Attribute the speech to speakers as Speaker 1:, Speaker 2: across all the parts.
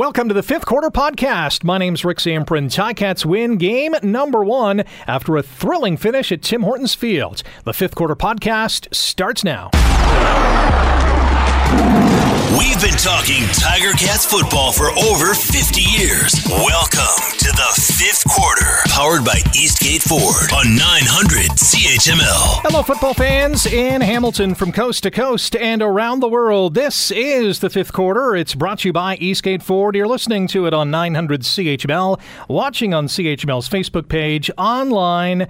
Speaker 1: Welcome to the fifth quarter podcast. My name's Rick Zamperin. Ticats win game number one after a thrilling finish at Tim Hortons Field. The fifth quarter podcast starts now.
Speaker 2: We've been talking Tiger Cats football for over 50 years. Welcome to the fifth quarter, powered by Eastgate Ford on 900 CHML.
Speaker 1: Hello, football fans in Hamilton from coast to coast and around the world. This is the fifth quarter. It's brought to you by Eastgate Ford. You're listening to it on 900 CHML, watching on CHML's Facebook page, online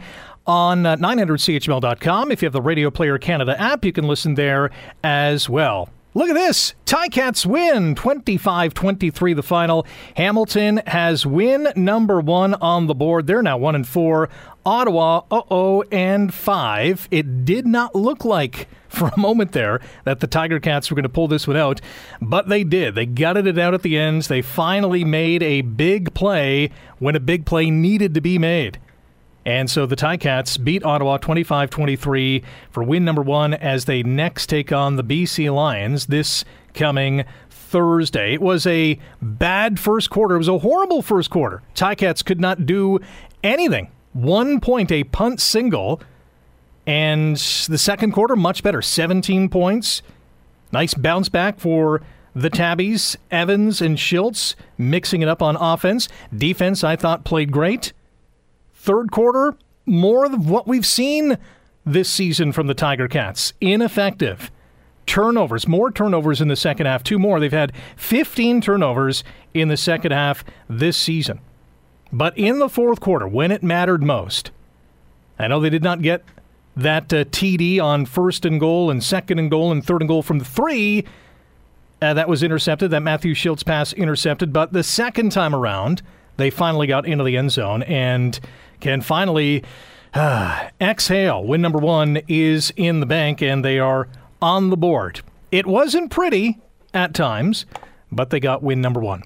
Speaker 1: on uh, 900CHML.com. If you have the Radio Player Canada app, you can listen there as well. Look at this. Ticats win 25 23 the final. Hamilton has win number one on the board. They're now 1 and 4. Ottawa, uh oh, and 5. It did not look like for a moment there that the Tiger Cats were going to pull this one out, but they did. They gutted it out at the ends. They finally made a big play when a big play needed to be made. And so the Ticats beat Ottawa 25 23 for win number one as they next take on the BC Lions this coming Thursday. It was a bad first quarter. It was a horrible first quarter. Ticats could not do anything. One point, a punt single. And the second quarter, much better. 17 points. Nice bounce back for the Tabbies, Evans and Shiltz mixing it up on offense. Defense, I thought, played great. Third quarter, more of what we've seen this season from the Tiger Cats. Ineffective. Turnovers, more turnovers in the second half, two more. They've had 15 turnovers in the second half this season. But in the fourth quarter, when it mattered most, I know they did not get that uh, TD on first and goal and second and goal and third and goal from the three. Uh, that was intercepted, that Matthew Shiltz pass intercepted. But the second time around, they finally got into the end zone and can finally exhale. Win number one is in the bank, and they are on the board. It wasn't pretty at times, but they got win number one.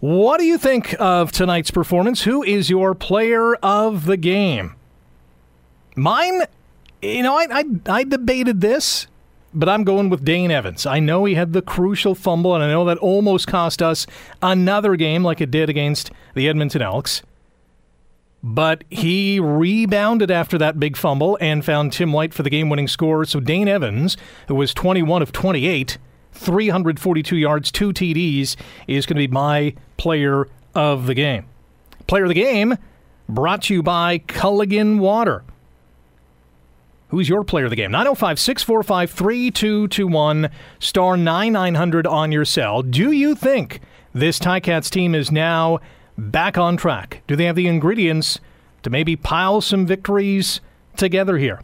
Speaker 1: What do you think of tonight's performance? Who is your player of the game? Mine, you know, I, I, I debated this, but I'm going with Dane Evans. I know he had the crucial fumble, and I know that almost cost us another game like it did against the Edmonton Elks but he rebounded after that big fumble and found Tim White for the game winning score. So Dane Evans, who was 21 of 28, 342 yards, two TDs, is going to be my player of the game. Player of the game brought to you by Culligan Water. Who's your player of the game? 905 645 3221, star 9900 on your cell. Do you think this Ticats team is now back on track? Do they have the ingredients to maybe pile some victories together here?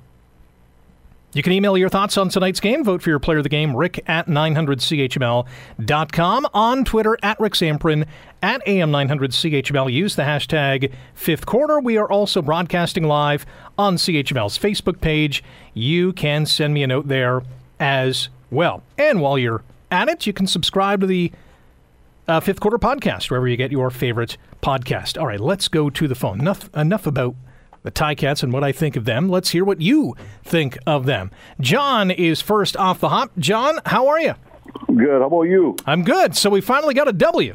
Speaker 1: You can email your thoughts on tonight's game. Vote for your player of the game, rick at 900CHML.com. On Twitter, at Rick Zamperin, at AM900CHML. Use the hashtag fifth quarter. We are also broadcasting live on CHML's Facebook page. You can send me a note there as well. And while you're at it, you can subscribe to the uh, Fifth Quarter Podcast, wherever you get your favorite podcast. All right, let's go to the phone. Enough, enough about the Ticats and what I think of them. Let's hear what you think of them. John is first off the hop. John, how are you?
Speaker 3: Good. How about you?
Speaker 1: I'm good. So we finally got a W.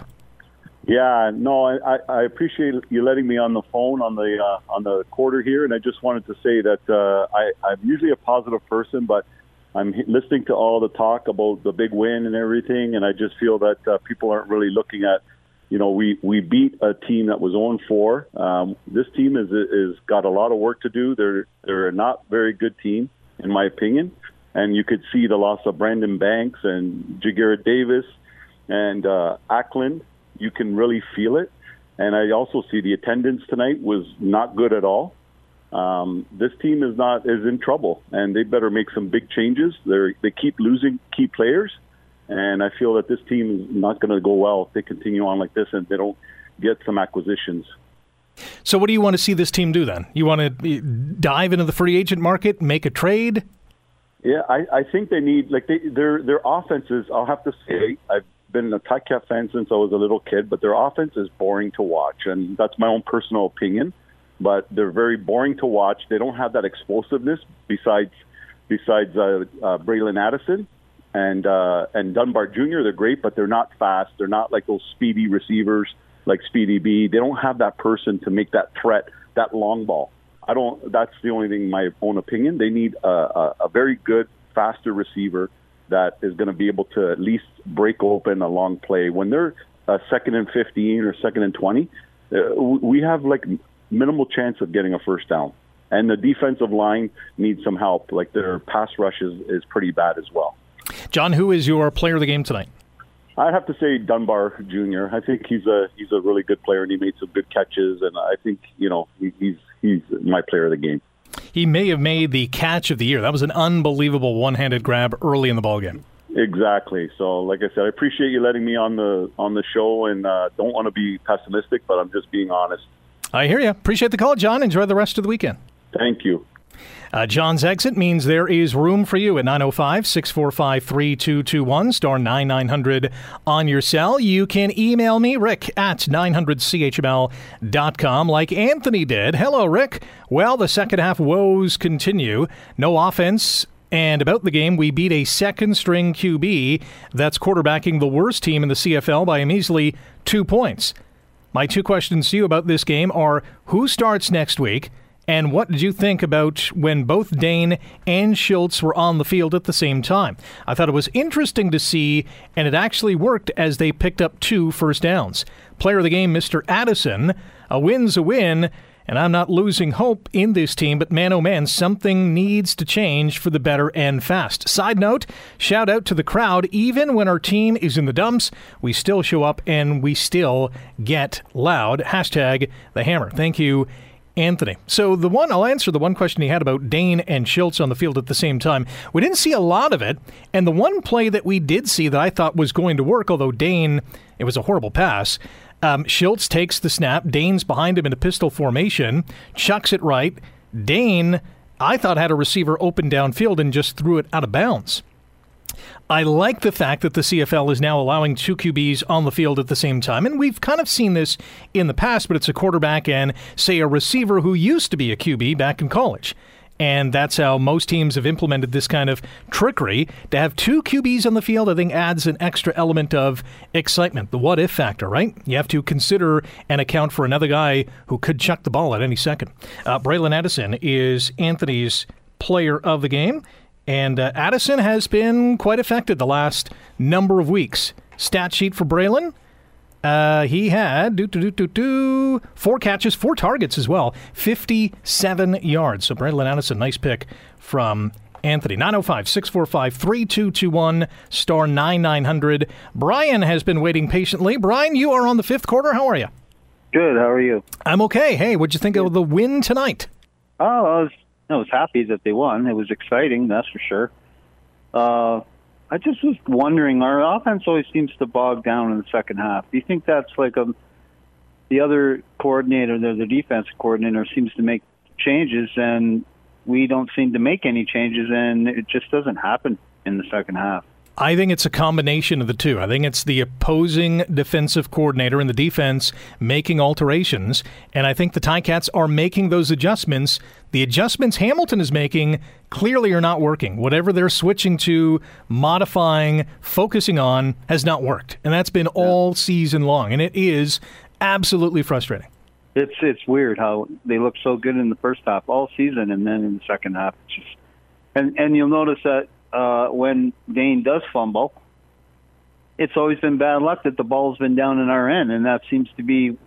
Speaker 3: Yeah, no, I, I appreciate you letting me on the phone on the uh, on the quarter here, and I just wanted to say that uh, I, I'm usually a positive person, but I'm listening to all the talk about the big win and everything, and I just feel that uh, people aren't really looking at, you know, we we beat a team that was on 4. Um, this team is is got a lot of work to do. They're they're a not very good team, in my opinion, and you could see the loss of Brandon Banks and Ja'Gared Davis and uh, Acklin. You can really feel it, and I also see the attendance tonight was not good at all um, this team is not is in trouble, and they better make some big changes. They they keep losing key players, and I feel that this team is not going to go well if they continue on like this and they don't get some acquisitions.
Speaker 1: So, what do you want to see this team do then? You want to dive into the free agent market, make a trade?
Speaker 3: Yeah, I, I think they need like they, their their offenses. I'll have to say, I've been a Ticat fan since I was a little kid, but their offense is boring to watch, and that's my own personal opinion but they're very boring to watch. They don't have that explosiveness besides besides uh, uh, Bralon Addison, and uh, and Dunbar Jr. They're great, but they're not fast. They're not like those speedy receivers like Speedy B. They don't have that person to make that threat, that long ball. I don't. That's the only thing. in My own opinion. They need a, a, a very good, faster receiver that is going to be able to at least break open a long play when they're uh, second and fifteen or second and twenty. Uh, we have like minimal chance of getting a first down, and the defensive line needs some help. Like their pass rush is, is pretty bad as well.
Speaker 1: John, who is your player of the game tonight?
Speaker 3: I'd have to say Dunbar Jr. I think he's a he's a really good player and he made some good catches and I think you know he, he's he's my player of the game.
Speaker 1: He may have made the catch of the year. That was an unbelievable one-handed grab early in the ball game.
Speaker 3: Exactly. So, like I said, I appreciate you letting me on the on the show, and uh, don't want to be pessimistic, but I'm just being honest.
Speaker 1: I hear you. Appreciate the call, John. Enjoy the rest of the weekend.
Speaker 3: Thank you.
Speaker 1: Uh, John's exit means there is room for you at 905 645 3221, star 9900 on your cell. You can email me, rick at 900chml.com, like Anthony did. Hello, Rick. Well, the second half woes continue. No offense. And about the game, we beat a second string QB that's quarterbacking the worst team in the CFL by a measly two points. My two questions to you about this game are who starts next week? And what did you think about when both Dane and Shiltz were on the field at the same time? I thought it was interesting to see, and it actually worked as they picked up two first downs. Player of the game, Mr. Addison. A win's a win, and I'm not losing hope in this team, but man oh man, something needs to change for the better and fast. Side note, shout out to the crowd. Even when our team is in the dumps, we still show up and we still get loud. Hashtag the hammer. Thank you Anthony. So the one I'll answer the one question he had about Dane and Shiltz on the field at the same time. We didn't see a lot of it, and the one play that we did see that I thought was going to work, although Dane, it was a horrible pass. Um, Shiltz takes the snap. Dane's behind him in a pistol formation, chucks it right. Dane, I thought had a receiver open downfield and just threw it out of bounds. I like the fact that the CFL is now allowing two QBs on the field at the same time. And we've kind of seen this in the past, but it's a quarterback and, say, a receiver who used to be a QB back in college. And that's how most teams have implemented this kind of trickery. To have two QBs on the field, I think, adds an extra element of excitement, the what if factor, right? You have to consider and account for another guy who could chuck the ball at any second. Uh, Bralon Addison is Anthony's player of the game. And uh, Addison has been quite affected the last number of weeks. Stat sheet for Bralon. Uh, he had four catches, four targets as well, 57 yards. So Bralon Addison, nice pick from Anthony. 905 645 3221 star 9900. Brian has been waiting patiently. Brian, you are on the fifth quarter. How are you?
Speaker 4: Good. How are you?
Speaker 1: I'm okay. Hey, what'd you think of the win tonight?
Speaker 4: Oh, I was I was happy that they won. It was exciting, that's for sure. Uh, I just was wondering, our offense always seems to bog down in the second half. Do you think that's like a the other coordinator, the, the defense coordinator, seems to make changes, and we don't seem to make any changes, and it just doesn't happen in the second half.
Speaker 1: I think it's a combination of the two. I think it's the opposing defensive coordinator and the defense making alterations, and I think the Ticats are making those adjustments. The adjustments Hamilton is making clearly are not working. Whatever they're switching to, modifying, focusing on has not worked, and that's been all season long, and it is absolutely frustrating.
Speaker 4: It's it's weird how they look so good in the first half all season, and then in the second half, it's just and and you'll notice that uh, when Dane does fumble, it's always been bad luck that the ball's been down in our end, and that seems to be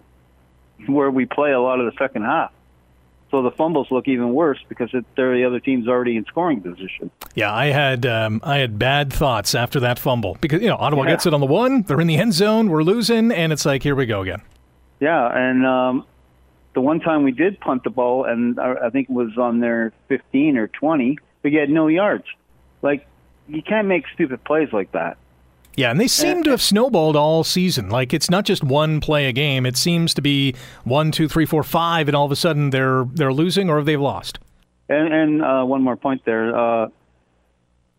Speaker 4: where we play a lot of the second half. So the fumbles look even worse because it, they're the other team's already in scoring position.
Speaker 1: Yeah, I had um, I had bad thoughts after that fumble because you know Ottawa yeah. gets it on the one, they're in the end zone, we're losing, and it's like here we go again.
Speaker 4: Yeah, and um, the one time we did punt the ball, and I think it was on their 15 or 20, we had no yards. Like you can't make stupid plays like that.
Speaker 1: Yeah, and they seem to have snowballed all season. Like it's not just one play a game. It seems to be one, two, three, four, five, and all of a sudden they're they're losing or they've lost.
Speaker 4: And, and uh, one more point there. Uh,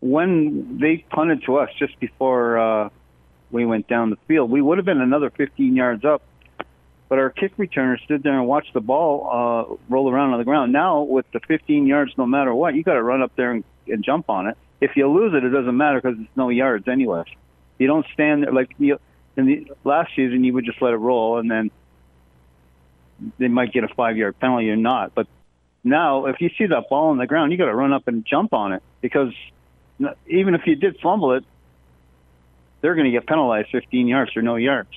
Speaker 4: when they punted to us just before uh, we went down the field, we would have been another 15 yards up. But our kick returner stood there and watched the ball uh, roll around on the ground. Now, with the 15 yards, no matter what, you got to run up there and, and jump on it if you lose it, it doesn't matter because it's no yards anyway. You don't stand there like you in the last season. You would just let it roll, and then they might get a five yard penalty or not. But now, if you see that ball on the ground, you got to run up and jump on it because even if you did fumble it, they're going to get penalized 15 yards or no yards.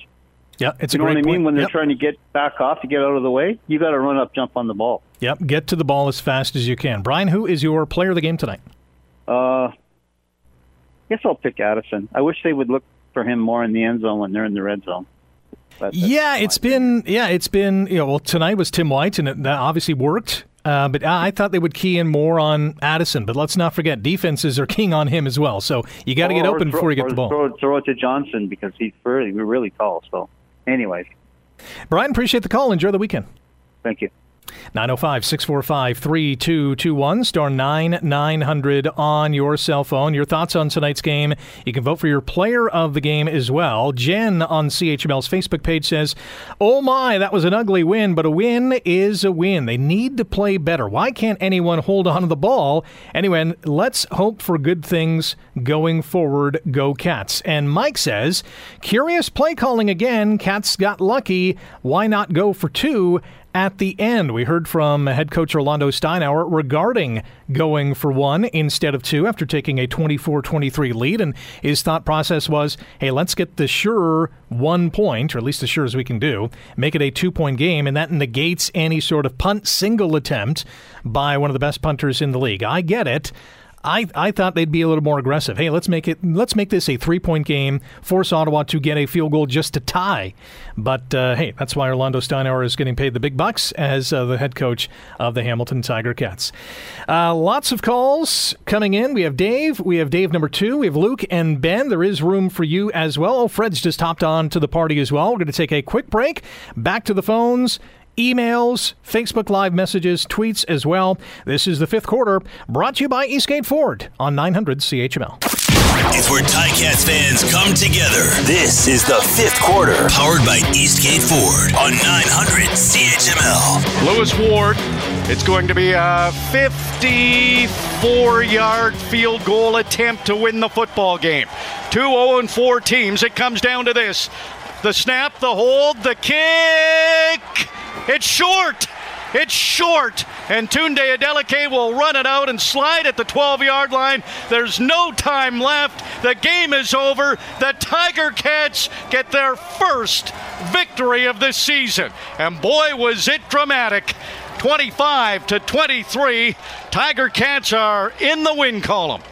Speaker 1: Yeah, it's a
Speaker 4: you
Speaker 1: know
Speaker 4: what I mean.
Speaker 1: Point.
Speaker 4: When they're
Speaker 1: yep.
Speaker 4: trying to get back off to get out of the way, you got to run up, jump on the ball.
Speaker 1: Yep, get to the ball as fast as you can. Brian, who is your player of the game tonight?
Speaker 4: Uh, I guess I'll pick Addison. I wish they would look for him more in the end zone when they're in the red zone.
Speaker 1: Yeah, it's been yeah, it's been you know well tonight was Tim White and it, that obviously worked. Uh, but I thought they would key in more on Addison. But let's not forget, defenses are keying on him as well. So you got to get open
Speaker 4: throw,
Speaker 1: before you get the ball.
Speaker 4: Throw, throw it to Johnson because he's really, really tall. So, anyways.
Speaker 1: Brian, appreciate the call. Enjoy the weekend.
Speaker 4: Thank you.
Speaker 1: 905 645 3221, star 9900 on your cell phone. Your thoughts on tonight's game. You can vote for your player of the game as well. Jen on CHML's Facebook page says, Oh my, that was an ugly win, but a win is a win. They need to play better. Why can't anyone hold on to the ball? Anyway, let's hope for good things going forward. Go Cats. And Mike says, Curious play calling again. Cats got lucky. Why not go for two? At the end. We heard from head coach Orlando Steinauer regarding going for one instead of two after taking a 24 23 lead. And his thought process was hey, let's get the sure one point, or at least as sure as we can do, make it a two point game, and that negates any sort of punt single attempt by one of the best punters in the league. I get it. I, I thought they'd be a little more aggressive. Hey, let's make it let's make this a three point game. Force Ottawa to get a field goal just to tie. But uh, hey, that's why Orlando Steinauer is getting paid the big bucks as uh, the head coach of the Hamilton Tiger Cats. Uh, lots of calls coming in. We have Dave. We have Dave number two. We have Luke and Ben. There is room for you as well. Oh, Fred's just hopped on to the party as well. We're going to take a quick break. Back to the phones emails, Facebook Live messages, tweets as well. This is the fifth quarter, brought to you by Eastgate Ford on 900 CHML.
Speaker 2: It's where Ticats fans come together. This is the fifth quarter, powered by Eastgate Ford on 900 CHML.
Speaker 5: Lewis Ward, it's going to be a 54 yard field goal attempt to win the football game. Two 0 4 teams. It comes down to this the snap, the hold, the kick. It's short. It's short. And Tunde Adeleke will run it out and slide at the 12 yard line. There's no time left. The game is over. The Tiger Cats get their first victory of this season. And boy, was it dramatic. 25 to 23. Tiger Cats are in the win column.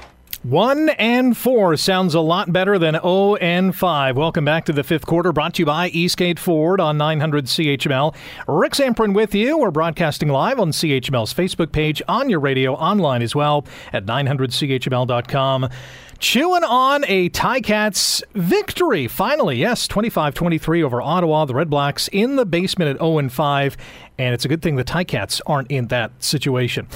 Speaker 1: One and four sounds a lot better than 0 and 5. Welcome back to the fifth quarter, brought to you by Eastgate Ford on 900 CHML. Rick Zamperin with you. We're broadcasting live on CHML's Facebook page, on your radio, online as well at 900CHML.com chewing on a Ticats victory. Finally, yes, 25 23 over Ottawa, the Red Blacks in the basement at 0 5. And it's a good thing the Ticats aren't in that situation.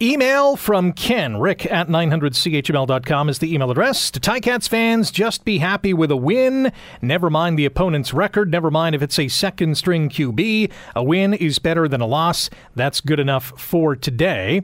Speaker 1: Email from Ken, rick at 900CHML.com is the email address. To Ticats fans, just be happy with a win. Never mind the opponent's record. Never mind if it's a second string QB. A win is better than a loss. That's good enough for today.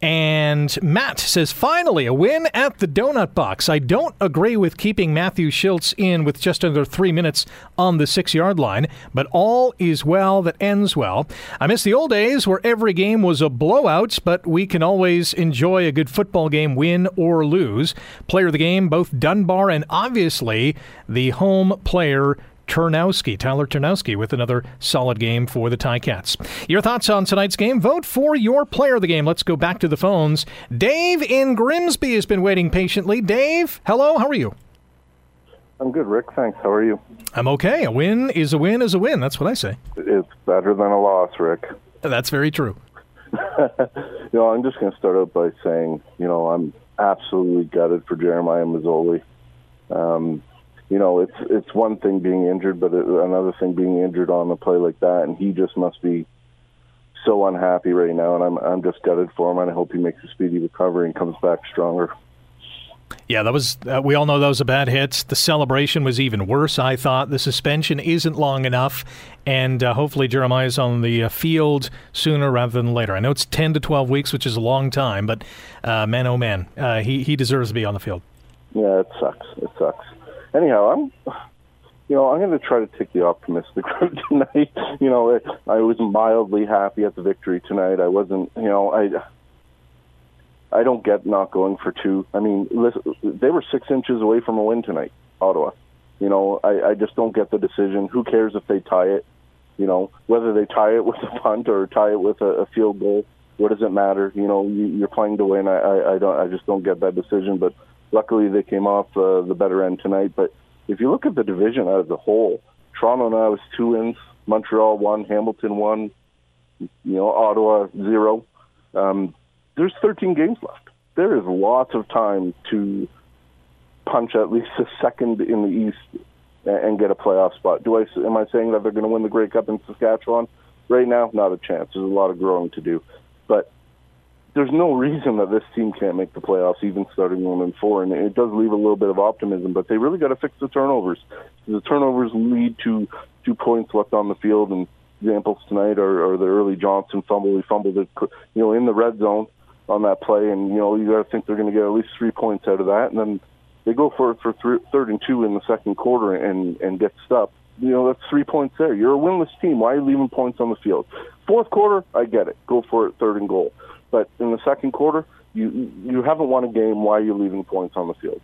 Speaker 1: And Matt says, finally, a win at the Donut Box. I don't agree with keeping Matthew Shiltz in with just under three minutes on the six yard line, but all is well that ends well. I miss the old days where every game was a blowout, but we can always enjoy a good football game, win or lose. Player of the game, both Dunbar and obviously the home player. Ternowski, Tyler Ternowski, with another solid game for the Ticats. Your thoughts on tonight's game? Vote for your player of the game. Let's go back to the phones. Dave in Grimsby has been waiting patiently. Dave, hello, how are you?
Speaker 6: I'm good, Rick. Thanks. How are you?
Speaker 1: I'm okay. A win is a win is a win. That's what I say.
Speaker 6: It's better than a loss, Rick.
Speaker 1: That's very true.
Speaker 6: you know, I'm just going to start out by saying, you know, I'm absolutely gutted for Jeremiah Masoli. Um, you know, it's it's one thing being injured, but it, another thing being injured on a play like that, and he just must be so unhappy right now. And I'm I'm just gutted for him, and I hope he makes a speedy recovery and comes back stronger.
Speaker 1: Yeah, that was. Uh, we all know those are bad hits. The celebration was even worse. I thought the suspension isn't long enough, and uh, hopefully Jeremiah's on the uh, field sooner rather than later. I know it's ten to twelve weeks, which is a long time, but uh, man, oh man, uh, he he deserves to be on the field.
Speaker 6: Yeah, it sucks. It sucks. Anyhow, I'm. You know, I'm going to try to take the optimistic route tonight. You know, I was mildly happy at the victory tonight. I wasn't. You know, I I don't get not going for two. I mean, listen, they were six inches away from a win tonight, Ottawa. You know, I, I just don't get the decision. Who cares if they tie it? You know, whether they tie it with a punt or tie it with a, a field goal, what does it matter? You know, you, you're playing to win. I, I, I don't. I just don't get that decision. But luckily, they came off uh, the better end tonight. But if you look at the division as a whole, Toronto now has two wins. Montreal one, Hamilton one, you know, Ottawa zero. Um, there's 13 games left. There is lots of time to punch at least a second in the East and get a playoff spot. Do I am I saying that they're going to win the Grey Cup in Saskatchewan? Right now, not a chance. There's a lot of growing to do, but there's no reason that this team can't make the playoffs, even starting one and four. And it does leave a little bit of optimism, but they really got to fix the turnovers. The turnovers lead to two points left on the field, and examples tonight are, are the early Johnson fumble. He fumbled it, you know, in the red zone on that play, and you know you got to think they're going to get at least three points out of that, and then they go for it for th- third and two in the second quarter and and get stuffed. You know that's three points there. You're a winless team. Why are you leaving points on the field? Fourth quarter, I get it. Go for it, third and goal. But in the second quarter, you you haven't won a game. Why are you leaving points on the field?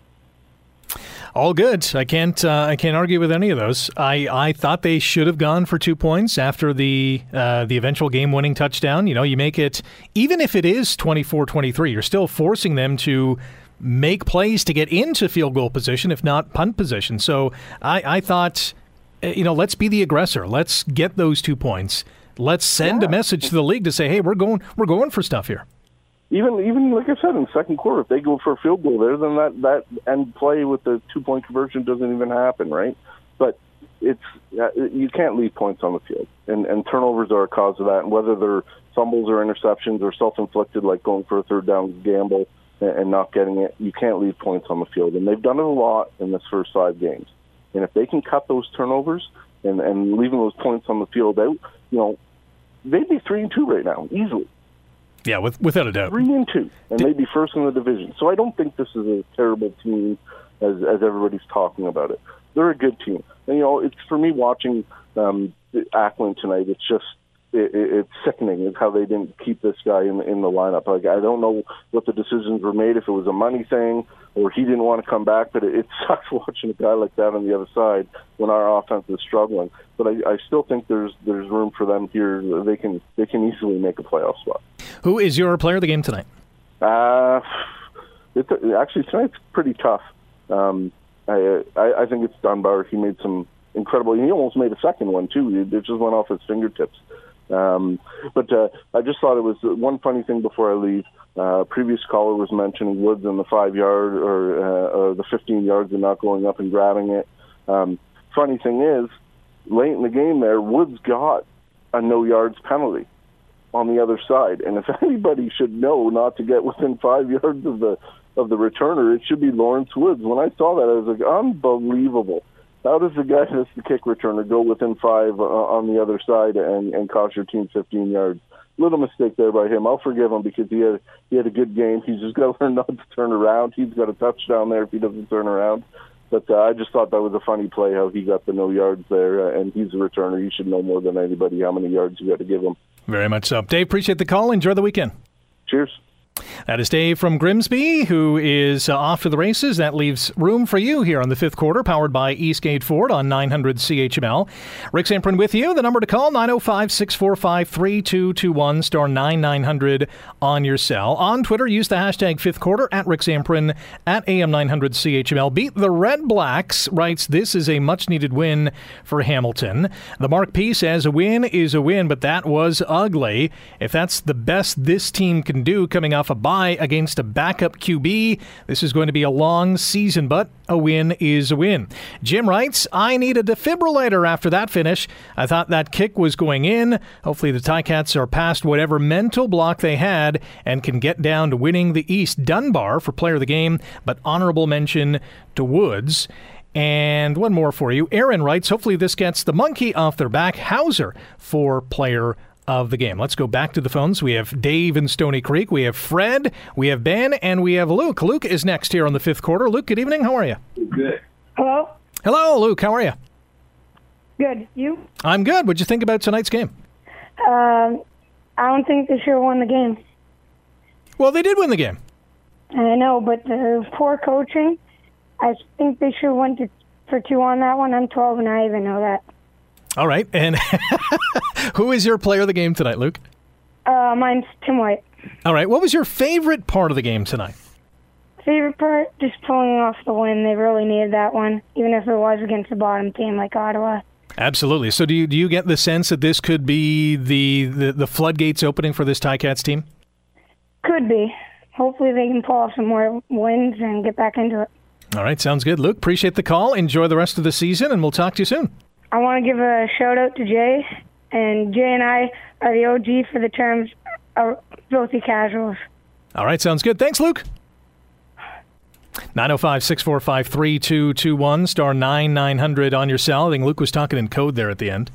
Speaker 1: All good. I can't. Uh, I can't argue with any of those. I, I thought they should have gone for two points after the uh, the eventual game winning touchdown. You know, you make it even if it is 24-23, You're still forcing them to make plays to get into field goal position, if not punt position. So I, I thought, eh, you know, let's be the aggressor. Let's get those two points. Let's send yeah. a message to the league to say, hey, we're going, we're going for stuff here
Speaker 6: even even like I said in second quarter, if they go for a field goal there, then that that end play with the two point conversion doesn't even happen, right? But it's uh, you can't leave points on the field, and and turnovers are a cause of that. And whether they're fumbles or interceptions or self inflicted, like going for a third down gamble and, and not getting it, you can't leave points on the field. And they've done it a lot in this first five games. And if they can cut those turnovers and and leaving those points on the field out, you know, they'd be three and two right now easily.
Speaker 1: Yeah, with, without a doubt.
Speaker 6: Three and two, and Did, maybe first in the division. So I don't think this is a terrible team as as everybody's talking about it. They're a good team, and you know, it's for me watching um, Acklin tonight. It's just it, it's sickening how they didn't keep this guy in in the lineup. Like I don't know what the decisions were made if it was a money thing or he didn't want to come back, but it, it sucks watching a guy like that on the other side when our offense is struggling. But I, I still think there's there's room for them here. They can they can easily make a playoff spot.
Speaker 1: Who is your player of the game tonight?
Speaker 6: Uh, it, actually tonight's pretty tough. Um, I, I I think it's Dunbar. He made some incredible. He almost made a second one too. It just went off his fingertips. Um, but uh, I just thought it was one funny thing before I leave. Uh, previous caller was mentioning Woods in the five yard or, uh, or the 15 yards and not going up and grabbing it. Um, funny thing is, late in the game there, Woods got a no yards penalty on the other side. And if anybody should know not to get within five yards of the of the returner, it should be Lawrence Woods. When I saw that, I was like, unbelievable. How does the guy that's the kick returner go within five uh, on the other side and, and cost your team 15 yards? Little mistake there by him. I'll forgive him because he had he had a good game. He's just got to learn not to turn around. He's got a touchdown there if he doesn't turn around. But uh, I just thought that was a funny play how he got the no yards there, uh, and he's a returner. You should know more than anybody how many yards you got to give him.
Speaker 1: Very much so. Dave, appreciate the call. Enjoy the weekend.
Speaker 6: Cheers.
Speaker 1: That is Dave from Grimsby, who is uh, off to the races. That leaves room for you here on the fifth quarter, powered by Eastgate Ford on 900 CHML. Rick Zamperin with you. The number to call, 905 645 3221, star 9900 on your cell. On Twitter, use the hashtag fifth quarter at Rick Zamperin at AM 900 CHML. Beat the Red Blacks, writes, This is a much needed win for Hamilton. The Mark P says, A win is a win, but that was ugly. If that's the best this team can do coming off off a bye against a backup QB. This is going to be a long season, but a win is a win. Jim writes, I need a defibrillator after that finish. I thought that kick was going in. Hopefully, the Ticats are past whatever mental block they had and can get down to winning the East Dunbar for player of the game, but honorable mention to Woods. And one more for you. Aaron writes, hopefully this gets the monkey off their back. Hauser for player of the game. Let's go back to the phones. We have Dave in Stony Creek. We have Fred. We have Ben. And we have Luke. Luke is next here on the fifth quarter. Luke, good evening. How are you?
Speaker 7: Good. Hello?
Speaker 1: Hello, Luke. How are you?
Speaker 7: Good. You?
Speaker 1: I'm good. What'd you think about tonight's game?
Speaker 7: Um, I don't think they should have won the game.
Speaker 1: Well, they did win the game.
Speaker 7: I know, but the poor coaching I think they should have went to, for two on that one. I'm 12 and I even know that.
Speaker 1: All right. And who is your player of the game tonight, Luke?
Speaker 7: Uh, mine's Tim White.
Speaker 1: All right. What was your favorite part of the game tonight?
Speaker 7: Favorite part? Just pulling off the win. They really needed that one, even if it was against a bottom team like Ottawa.
Speaker 1: Absolutely. So, do you do you get the sense that this could be the, the, the floodgates opening for this Ticats team?
Speaker 7: Could be. Hopefully, they can pull off some more wins and get back into it.
Speaker 1: All right, sounds good. Luke, appreciate the call. Enjoy the rest of the season, and we'll talk to you soon.
Speaker 7: I want to give a shout out to Jay, and Jay and I are the OG for the terms filthy casuals.
Speaker 1: All right, sounds good. Thanks, Luke. 905 645 3221, star 9900 on your cell. I think Luke was talking in code there at the end.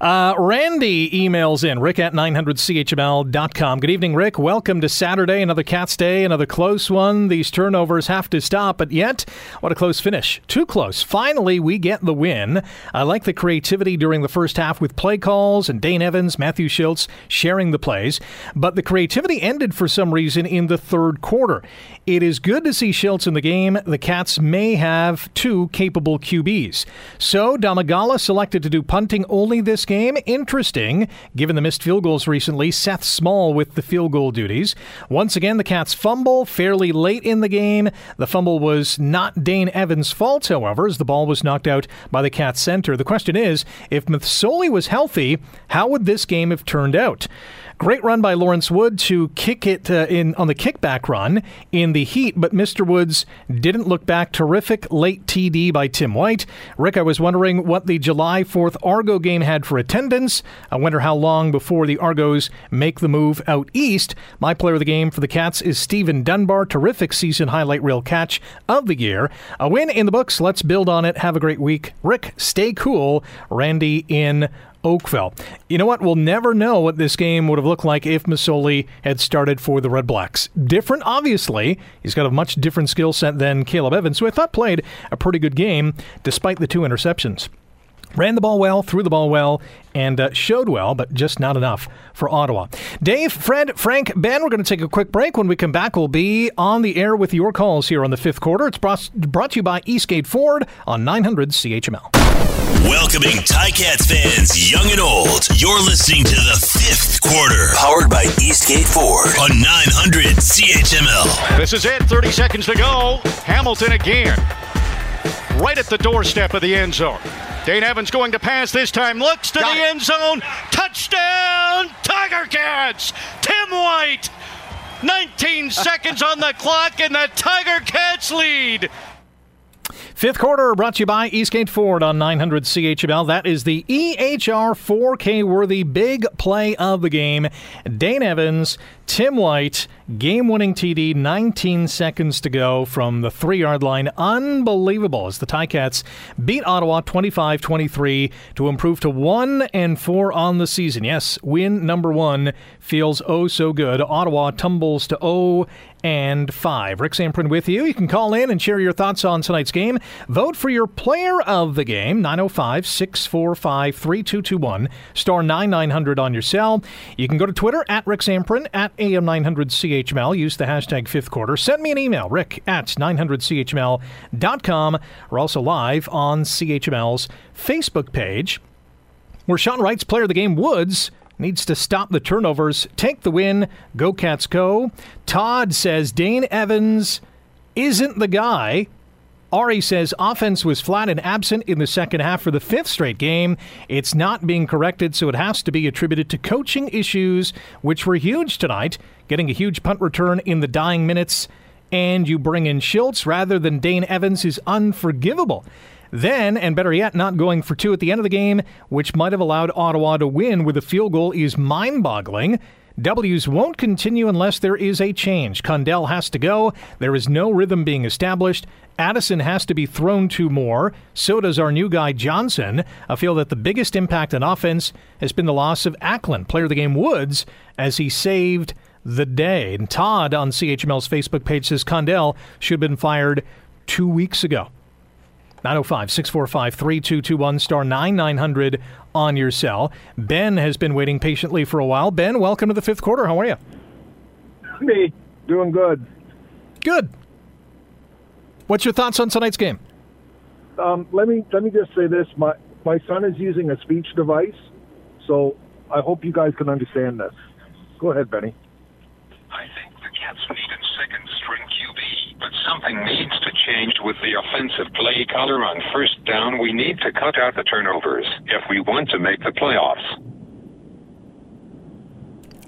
Speaker 1: Uh, Randy emails in, rick at 900chml.com. Good evening, Rick. Welcome to Saturday, another Cats Day, another close one. These turnovers have to stop, but yet, what a close finish. Too close. Finally, we get the win. I like the creativity during the first half with play calls and Dane Evans, Matthew Shiltz sharing the plays, but the creativity ended for some reason in the third quarter. It is good to see Shiltz in the game, the Cats may have two capable QBs. So Domagala selected to do punting only this game. Interesting, given the missed field goals recently. Seth Small with the field goal duties. Once again, the Cats fumble fairly late in the game. The fumble was not Dane Evans' fault, however, as the ball was knocked out by the Cats center. The question is, if Masoli was healthy, how would this game have turned out? Great run by Lawrence Wood to kick it uh, in on the kickback run in the heat, but Mr. Woods didn't look back. Terrific late TD by Tim White. Rick, I was wondering what the July 4th Argo game had for attendance. I wonder how long before the Argos make the move out east. My player of the game for the Cats is Steven Dunbar. Terrific season highlight reel catch of the year. A win in the books. Let's build on it. Have a great week. Rick, stay cool. Randy in Oakville. You know what? We'll never know what this game would have looked like if Masoli had started for the Red Blacks. Different, obviously. He's got a much different skill set than Caleb Evans, who I thought played a pretty good game despite the two interceptions. Ran the ball well, threw the ball well, and uh, showed well, but just not enough for Ottawa. Dave, Fred, Frank, Ben, we're going to take a quick break. When we come back, we'll be on the air with your calls here on the fifth quarter. It's brought, brought to you by Eastgate Ford on 900 CHML.
Speaker 2: Welcoming Ticats fans, young and old. You're listening to the fifth quarter, powered by Eastgate Ford on 900 CHML.
Speaker 5: This is it. 30 seconds to go. Hamilton again. Right at the doorstep of the end zone. Dane Evans going to pass this time. Looks to Got the it. end zone. Touchdown, Tiger Cats. Tim White. 19 seconds on the clock, and the Tiger Cats lead.
Speaker 1: Fifth quarter brought to you by Eastgate Ford on 900 CHML. That is the EHR 4K worthy big play of the game. Dane Evans, Tim White, game winning TD, 19 seconds to go from the three yard line. Unbelievable as the Ticats beat Ottawa 25 23 to improve to 1 and 4 on the season. Yes, win number one feels oh so good. Ottawa tumbles to 0 and 5. Rick Zamperin with you. You can call in and share your thoughts on tonight's game. Vote for your player of the game, 905 645 3221, star 9900 on your cell. You can go to Twitter at Rick Zamperin, at AM900CHML. Use the hashtag fifth quarter. Send me an email, rick at 900CHML.com. We're also live on CHML's Facebook page. Where Sean Wright's player of the game, Woods, needs to stop the turnovers, take the win, go Cats go. Todd says Dane Evans isn't the guy. Ari says offense was flat and absent in the second half for the fifth straight game. It's not being corrected, so it has to be attributed to coaching issues, which were huge tonight. Getting a huge punt return in the dying minutes, and you bring in Shiltz rather than Dane Evans is unforgivable. Then, and better yet, not going for two at the end of the game, which might have allowed Ottawa to win with a field goal, is mind boggling. W's won't continue unless there is a change. Condell has to go. There is no rhythm being established. Addison has to be thrown to more. So does our new guy, Johnson. I feel that the biggest impact on offense has been the loss of Acklin, player of the game Woods, as he saved the day. And Todd on CHML's Facebook page says Condell should have been fired two weeks ago. 905 645 3221 star 9900 on your cell. Ben has been waiting patiently for a while. Ben, welcome to the fifth quarter. How are you?
Speaker 8: Me, doing good.
Speaker 1: Good. What's your thoughts on tonight's game?
Speaker 8: Um, let me let me just say this: my my son is using a speech device, so I hope you guys can understand this. Go ahead, Benny.
Speaker 9: I think the Cats need a second string QB, but something needs to change with the offensive play color on first down. We need to cut out the turnovers if we want to make the playoffs.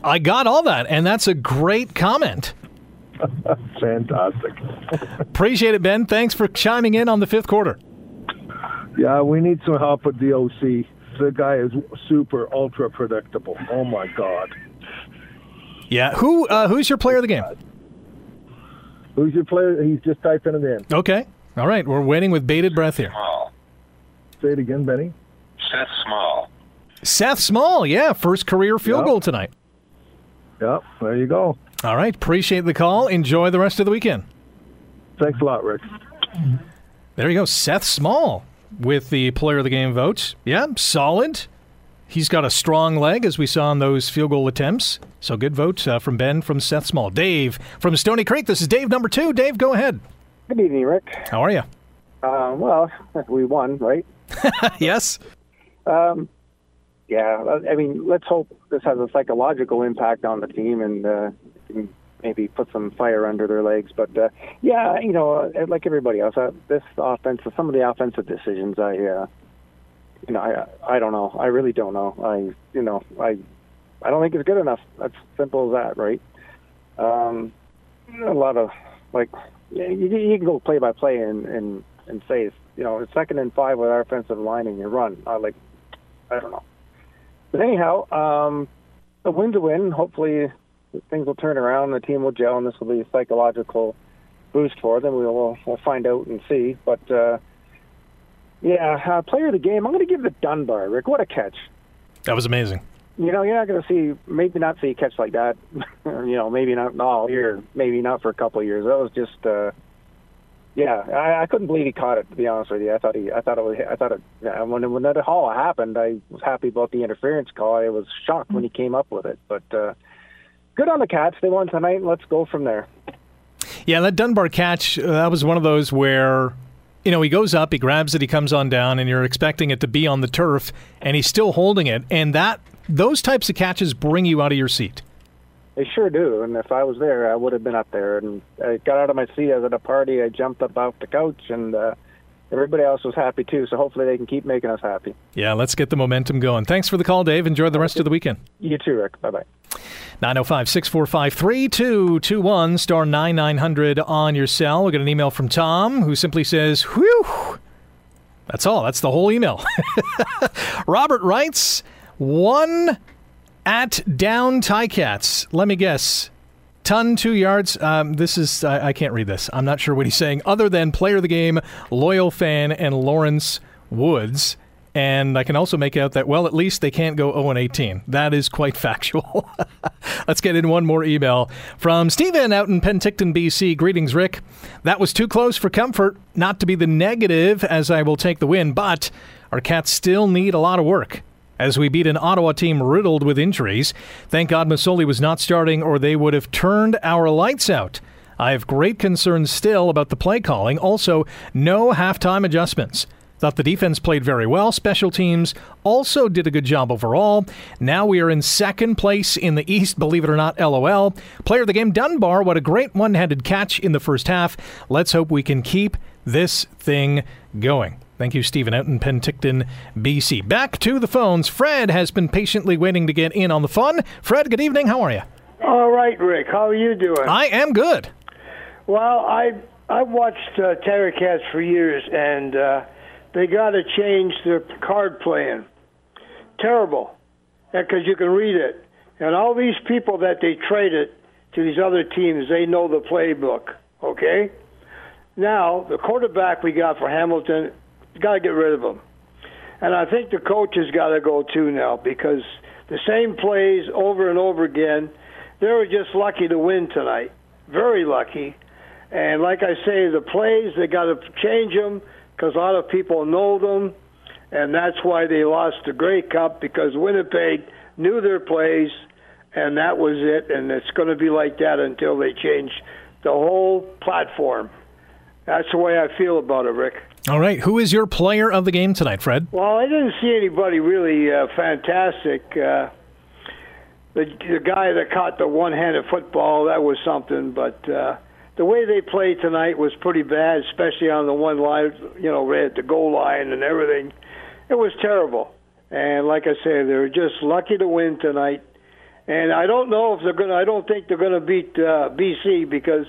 Speaker 1: I got all that, and that's a great comment.
Speaker 8: Fantastic.
Speaker 1: Appreciate it, Ben. Thanks for chiming in on the fifth quarter.
Speaker 8: Yeah, we need some help with the OC. The guy is super ultra predictable. Oh my god.
Speaker 1: Yeah. Who uh, who's your player of the game?
Speaker 8: Who's your player? He's just typing it in.
Speaker 1: Okay. All right. We're waiting with bated breath here.
Speaker 9: Small.
Speaker 8: Say it again, Benny.
Speaker 9: Seth Small.
Speaker 1: Seth Small. Yeah. First career field
Speaker 8: Yep.
Speaker 1: goal tonight.
Speaker 8: Yep, there you go.
Speaker 1: All right. Appreciate the call. Enjoy the rest of the weekend.
Speaker 8: Thanks a lot, Rick.
Speaker 1: There you go. Seth Small with the player of the game votes. Yeah, solid. He's got a strong leg, as we saw in those field goal attempts. So good vote uh, from Ben from Seth Small. Dave from Stony Creek. This is Dave number two. Dave, go ahead.
Speaker 10: Good evening, Rick.
Speaker 1: How are you?
Speaker 10: Uh, well, we won, right?
Speaker 1: yes.
Speaker 10: Um, yeah, I mean, let's hope this has a psychological impact on the team and uh, maybe put some fire under their legs. But uh, yeah, you know, like everybody else, uh, this offense, some of the offensive decisions, I, uh, you know, I, I don't know. I really don't know. I, you know, I, I don't think it's good enough. That's simple as that, right? Um, a lot of like, you, you can go play by play and and and say, you know, it's second and five with our offensive line and you run. I like, I don't know. But anyhow, um, a win's a win. Hopefully, things will turn around. The team will gel, and this will be a psychological boost for them. We'll we'll find out and see. But uh, yeah, uh, player of the game. I'm going to give it Dunbar. Rick, what a catch!
Speaker 1: That was amazing.
Speaker 10: You know, you're not going to see, maybe not see a catch like that. you know, maybe not all year, maybe not for a couple of years. That was just, uh, yeah, I, I couldn't believe he caught it. To be honest with you, I thought he, I thought it was, I thought it. When when that haul happened, I was happy about the interference call. I was shocked when he came up with it, but uh, good on the Cats. They won tonight. Let's go from there.
Speaker 1: Yeah, that Dunbar catch, uh, that was one of those where, you know, he goes up, he grabs it, he comes on down, and you're expecting it to be on the turf, and he's still holding it. And that those types of catches bring you out of your seat.
Speaker 10: They sure do. And if I was there, I would have been up there. And I got out of my seat. I was at a party. I jumped up off the couch, and uh, everybody else was happy too. So hopefully they can keep making us happy.
Speaker 1: Yeah, let's get the momentum going. Thanks for the call, Dave. Enjoy the rest of the weekend.
Speaker 10: You too, Rick. Bye bye.
Speaker 1: 905 645 3221 star 9900 on your cell. We got an email from Tom who simply says, Whew. That's all. That's the whole email. Robert writes, one at down Ticats. Let me guess. Ton, two yards. Um, this is, I, I can't read this. I'm not sure what he's saying, other than player of the game, loyal fan, and Lawrence Woods. And I can also make out that, well, at least they can't go 0 18. That is quite factual. Let's get in one more email from Stephen out in Penticton, BC. Greetings, Rick. That was too close for comfort. Not to be the negative, as I will take the win, but our Cats still need a lot of work as we beat an Ottawa team riddled with injuries. Thank God Masoli was not starting, or they would have turned our lights out. I have great concerns still about the play calling. Also, no halftime adjustments. Thought the defense played very well. Special teams also did a good job overall. Now we are in second place in the East, believe it or not, LOL. Player of the game, Dunbar. What a great one handed catch in the first half. Let's hope we can keep this thing going. Thank you, Stephen out in Penticton, BC. Back to the phones. Fred has been patiently waiting to get in on the fun. Fred, good evening. How are you?
Speaker 11: All right, Rick. How are you doing?
Speaker 1: I am good.
Speaker 11: Well, I I've watched uh, Tiger Cats for years, and uh, they got to change their card playing. Terrible, because you can read it. And all these people that they traded to these other teams, they know the playbook. Okay. Now the quarterback we got for Hamilton got to get rid of him. And I think the coach has got to go too now because the same plays over and over again. They were just lucky to win tonight, very lucky. And like I say, the plays they got to change them because a lot of people know them, and that's why they lost the Grey Cup because Winnipeg knew their plays, and that was it. And it's going to be like that until they change the whole platform. That's the way I feel about it, Rick.
Speaker 1: All right. Who is your player of the game tonight, Fred?
Speaker 11: Well, I didn't see anybody really uh, fantastic. Uh, the, the guy that caught the one-handed football, that was something. But uh, the way they played tonight was pretty bad, especially on the one line, you know, right at the goal line and everything. It was terrible. And like I said, they were just lucky to win tonight. And I don't know if they're going to, I don't think they're going to beat uh, BC because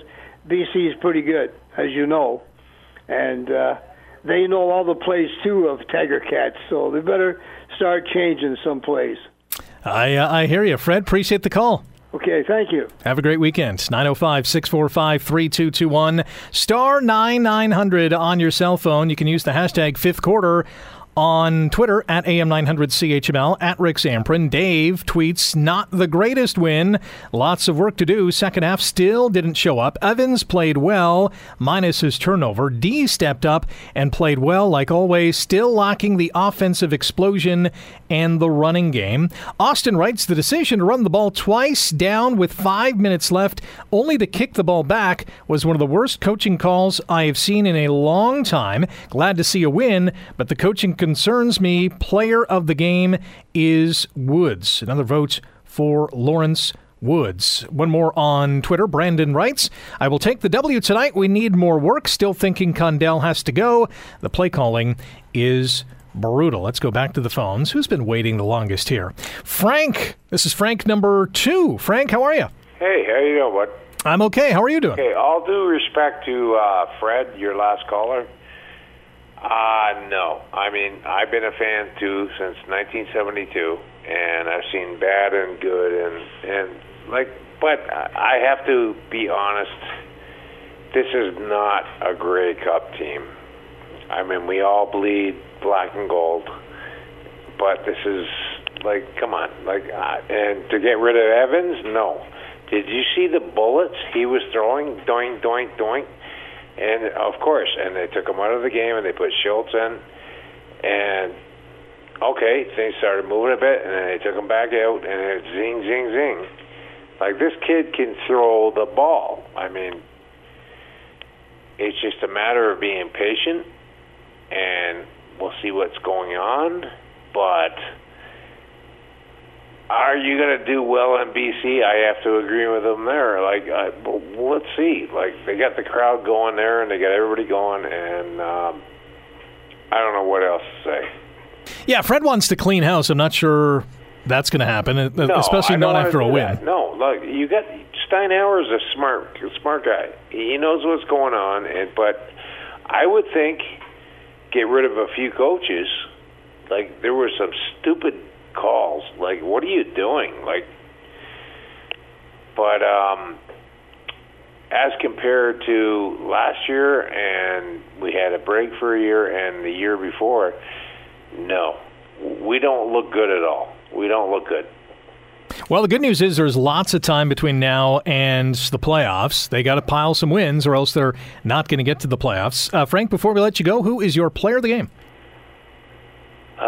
Speaker 11: BC is pretty good, as you know. And, uh, they know all the plays too of Tiger Cats, so they better start changing some plays.
Speaker 1: I uh, I hear you, Fred. Appreciate the call.
Speaker 11: Okay, thank you.
Speaker 1: Have a great weekend. 905 645 3221. Star 9900 on your cell phone. You can use the hashtag fifth quarter on Twitter at AM900CHML, at Rick Zamperin. Dave tweets, not the greatest win. Lots of work to do. Second half still didn't show up. Evans played well, minus his turnover. D stepped up and played well, like always, still lacking the offensive explosion and the running game. Austin writes, the decision to run the ball twice down with five minutes left, only to kick the ball back, was one of the worst coaching calls I have seen in a long time. Glad to see a win, but the coaching concerns me. Player of the game is Woods. Another vote for Lawrence Woods. One more on Twitter. Brandon writes, I will take the W tonight. We need more work. Still thinking Condell has to go. The play calling is brutal. Let's go back to the phones. Who's been waiting the longest here? Frank. This is Frank number two. Frank, how are you?
Speaker 12: Hey, how you doing, bud?
Speaker 1: I'm okay. How are you doing?
Speaker 12: Okay, all due respect to uh, Fred, your last caller. Uh, no. I mean, I've been a fan too since 1972, and I've seen bad and good, and and like, but I have to be honest. This is not a Grey Cup team. I mean, we all bleed black and gold, but this is like, come on, like, uh, and to get rid of Evans, no. Did you see the bullets he was throwing? Doink, doink, doink. And of course, and they took him out of the game and they put Shiltz in. And okay, things started moving a bit, and then they took him back out, and it's zing, zing, zing. Like this kid can throw the ball. I mean, it's just a matter of being patient, and we'll see what's going on. But are you going to do well in BC? I have to agree with them there. Like, uh, well, let's see. Like, they got the crowd going there, and they got everybody going, and um, I don't know what else to say.
Speaker 1: Yeah, Fred wants to clean house. I'm not sure that's going to happen, uh,
Speaker 12: No,
Speaker 1: especially not after a win.
Speaker 12: that. No, look, you got Steinauer's a smart, smart guy. He knows what's going on, and but I would think get rid of a few coaches. Like there were some stupid calls. Like, what are you doing? Like, but um, as compared to last year, and we had a break for a year, and the year before, no, we don't look good at all. We don't look good.
Speaker 1: Well, the good news is there's lots of time between now and the playoffs. They got to pile some wins, or else they're not going to get to the playoffs. Uh, Frank, before we let you go, who is your player of the game?
Speaker 12: Uh,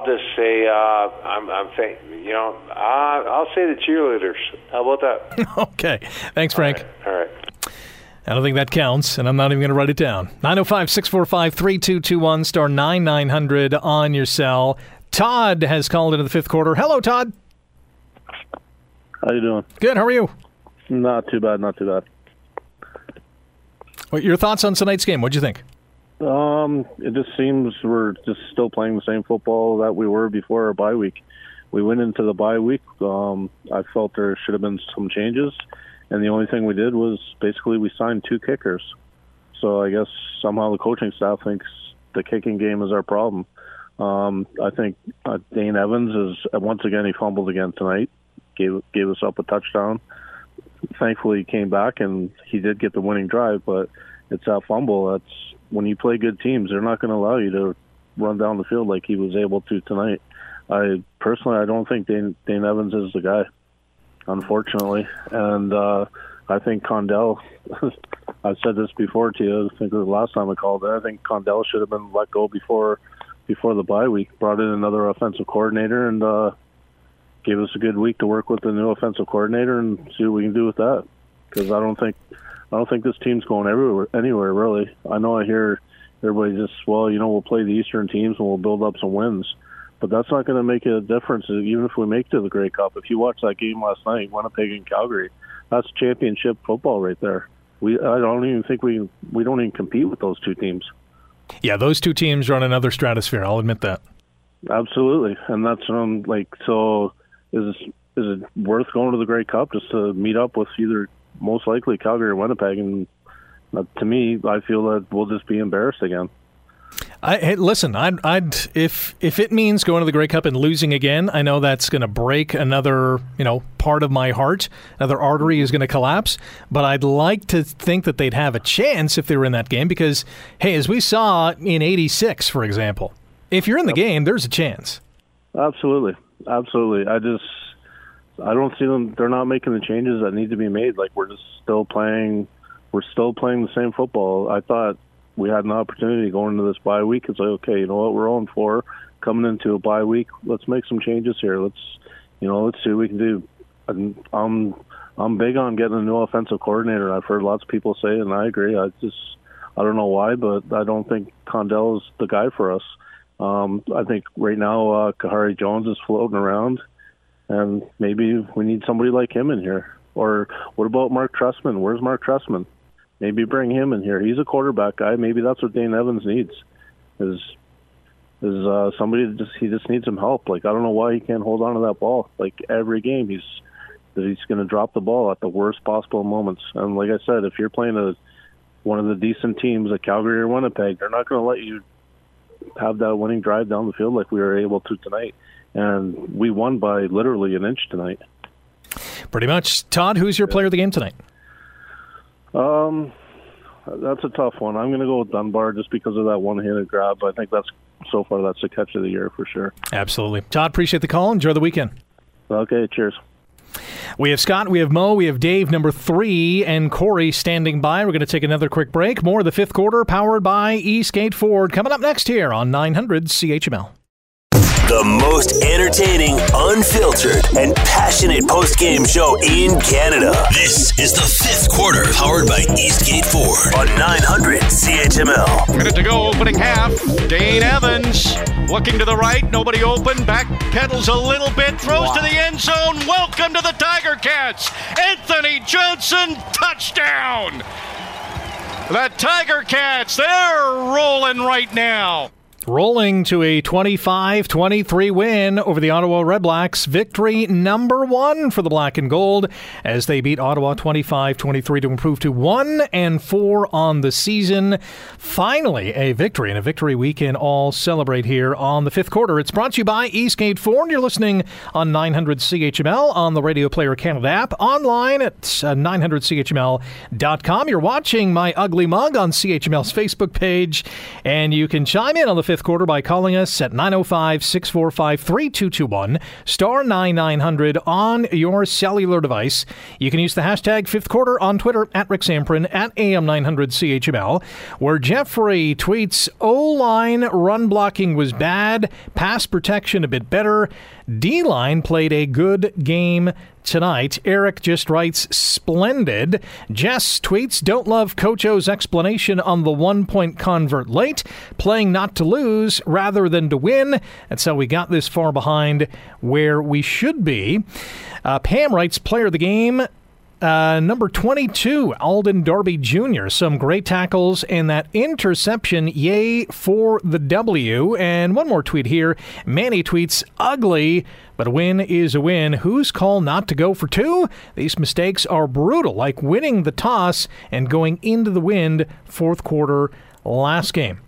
Speaker 12: I'll just say uh, I'm, I'm think, you know, uh, I'll say the cheerleaders. How about that?
Speaker 1: okay. Thanks, Frank.
Speaker 12: All right.
Speaker 1: I don't think that counts, and I'm not even going to write it down. 905 645 3221, star 9900 on your cell. Todd has called into the fifth quarter. Hello, Todd.
Speaker 13: How you doing?
Speaker 1: Good. How are you?
Speaker 13: Not too bad. Not too bad.
Speaker 1: What your thoughts on tonight's game? What'd you think?
Speaker 13: Um, it just seems we're just still playing the same football that we were before our bye week. We went into the bye week. Um, I felt there should have been some changes, and the only thing we did was basically we signed two kickers. So I guess somehow the coaching staff thinks the kicking game is our problem. Um, I think uh, Dane Evans is once again he fumbled again tonight, gave gave us up a touchdown. Thankfully, he came back and he did get the winning drive, but it's that fumble. That's when you play good teams, they're not going to allow you to run down the field like he was able to tonight. I personally, I don't think Dane, Dane Evans is the guy, unfortunately, and uh, I think Condell. I've said this before to you. I think it was the last time I called it. I think Condell should have been let go before before the bye week. Brought in another offensive coordinator and uh, gave us a good week to work with the new offensive coordinator and see what we can do with that. Because I don't think I don't think this team's going everywhere anywhere really. I know I hear everybody just well, you know, we'll play the Eastern teams and we'll build up some wins. But that's not going to make a difference, even if we make it to the Grey Cup. If you watch that game last night, Winnipeg and Calgary, that's championship football right there. We I don't even think we we don't even compete with those two teams.
Speaker 1: Yeah, those two teams are on another stratosphere. I'll admit that.
Speaker 13: Absolutely, and that's um like so. Is is it worth going to the Grey Cup just to meet up with either most likely Calgary or Winnipeg? And uh, to me, I feel that we'll just be embarrassed again.
Speaker 1: I, hey, listen, I'd, I'd if if it means going to the Grey Cup and losing again, I know that's going to break another you know part of my heart. Another artery is going to collapse. But I'd like to think that they'd have a chance if they were in that game because hey, as we saw in '86, for example, if you're in the game, there's a chance.
Speaker 13: Absolutely, absolutely. I just I don't see them. They're not making the changes that need to be made. Like we're just still playing. We're still playing the same football. I thought we had an opportunity going into this bye week. It's like, okay, you know what, we're on four coming into a bye week. Let's make some changes here. Let's, you know, let's see what we can do. I'm I'm big on getting a new offensive coordinator. I've heard lots of people say, and I agree. I just I don't know why, but I don't think Condell is the guy for us. Um, I think right now uh, Khari Jones is floating around, and maybe we need somebody like him in here. Or what about Marc Trestman? Where's Marc Trestman? Maybe bring him in here. He's a quarterback guy. Maybe that's what Dane Evans needs. Is is uh, somebody that just he just needs some help. Like I don't know why he can't hold on to that ball. Like every game, he's that he's going to drop the ball at the worst possible moments. And like I said, if you're playing a one of the decent teams, like Calgary or Winnipeg, they're not going to let you have that winning drive down the field like we were able to tonight. And we won by literally an inch tonight.
Speaker 1: Pretty much. Todd, who's your player of the game tonight?
Speaker 13: Um, that's a tough one. I'm going to go with Dunbar just because of that one-handed grab. I think that's so far that's the catch of the year for sure.
Speaker 1: Absolutely, Todd. Appreciate the call. Enjoy the weekend.
Speaker 13: Okay, cheers.
Speaker 1: We have Scott, we have Mo, we have Dave, number three, and Corey standing by. We're going to take another quick break. More of the fifth quarter, powered by Eastgate Ford, coming up next here on 900 CHML.
Speaker 2: The most entertaining, unfiltered, and passionate post-game show in Canada. This is the fifth quarter, powered by Eastgate Ford on 900 CHML.
Speaker 5: Minute to go, opening half. Dane Evans looking to the right, nobody open. Back pedals a little bit, throws wow. to the end zone. Welcome to the Tiger Cats. Anthony Johnson, touchdown. The Tiger Cats, they're rolling right now
Speaker 1: rolling to a 25 23 win over the Ottawa Redblacks. Victory number one for the Black and Gold as they beat Ottawa 25 23 to improve to 1 and 4 on the season. Finally, a victory and a victory we can all celebrate here on the fifth quarter. It's brought to you by Eastgate Ford. You're listening on 900 CHML on the Radio Player Canada app, online at uh, 900CHML.com. You're watching my ugly mug on CHML's Facebook page, and you can chime in on the fifth quarter by calling us at 905 645 3221, star 9900 on your cellular device. You can use the hashtag fifth quarter on Twitter at Rick Zamperin at AM900CHML, where Jeffrey tweets O line run blocking was bad, pass protection a bit better. D line played a good game tonight. Eric just writes, splendid. Jess tweets, don't love Coach O's explanation on the one point convert late, playing not to lose rather than to win. That's how we got this far behind where we should be. Uh, Pam writes, player of the game, uh, number 22, Alden Darby Jr. Some great tackles and that interception. Yay for the W. And one more tweet here. Manny tweets, ugly, but a win is a win. Whose call not to go for two? These mistakes are brutal, like winning the toss and going into the wind fourth quarter last game.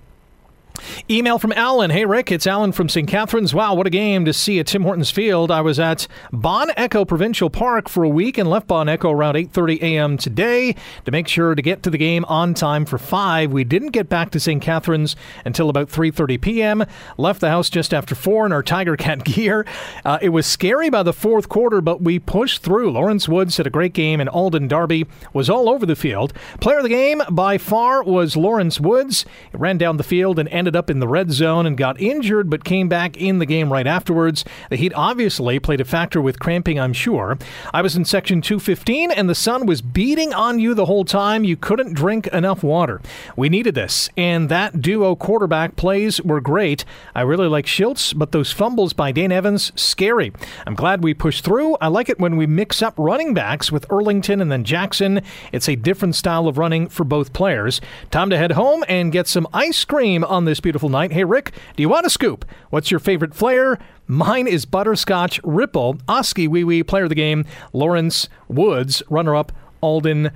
Speaker 1: Email from Alan. Hey, Rick, it's Alan from St. Catharines. Wow, what a game to see at Tim Hortons Field. I was at Bon Echo Provincial Park for a week and left Bon Echo around 8.30 a.m. today to make sure to get to the game on time for 5. We didn't get back to St. Catharines until about 3.30 p.m. Left the house just after 4 in our Tiger Cat gear. Uh, it was scary by the fourth quarter, but we pushed through. Lawrence Woods had a great game, and Alden Darby was all over the field. Player of the game by far was Lawrence Woods. He ran down the field and ended up in the red zone and got injured, but came back in the game right afterwards. The heat obviously played a factor with cramping, I'm sure. I was in section 215, and the sun was beating on you the whole time. You couldn't drink enough water. We needed this, and that duo quarterback plays were great. I really like Shiltz, but those fumbles by Dane Evans, scary. I'm glad we pushed through. I like it when we mix up running backs with Erlington and then Jackson. It's a different style of running for both players. Time to head home and get some ice cream on this beautiful night. Hey, Rick, do you want a scoop? What's your favorite flavor? Mine is butterscotch ripple. Oski Wee Wee, player of the game, Lawrence Woods, runner up, Alden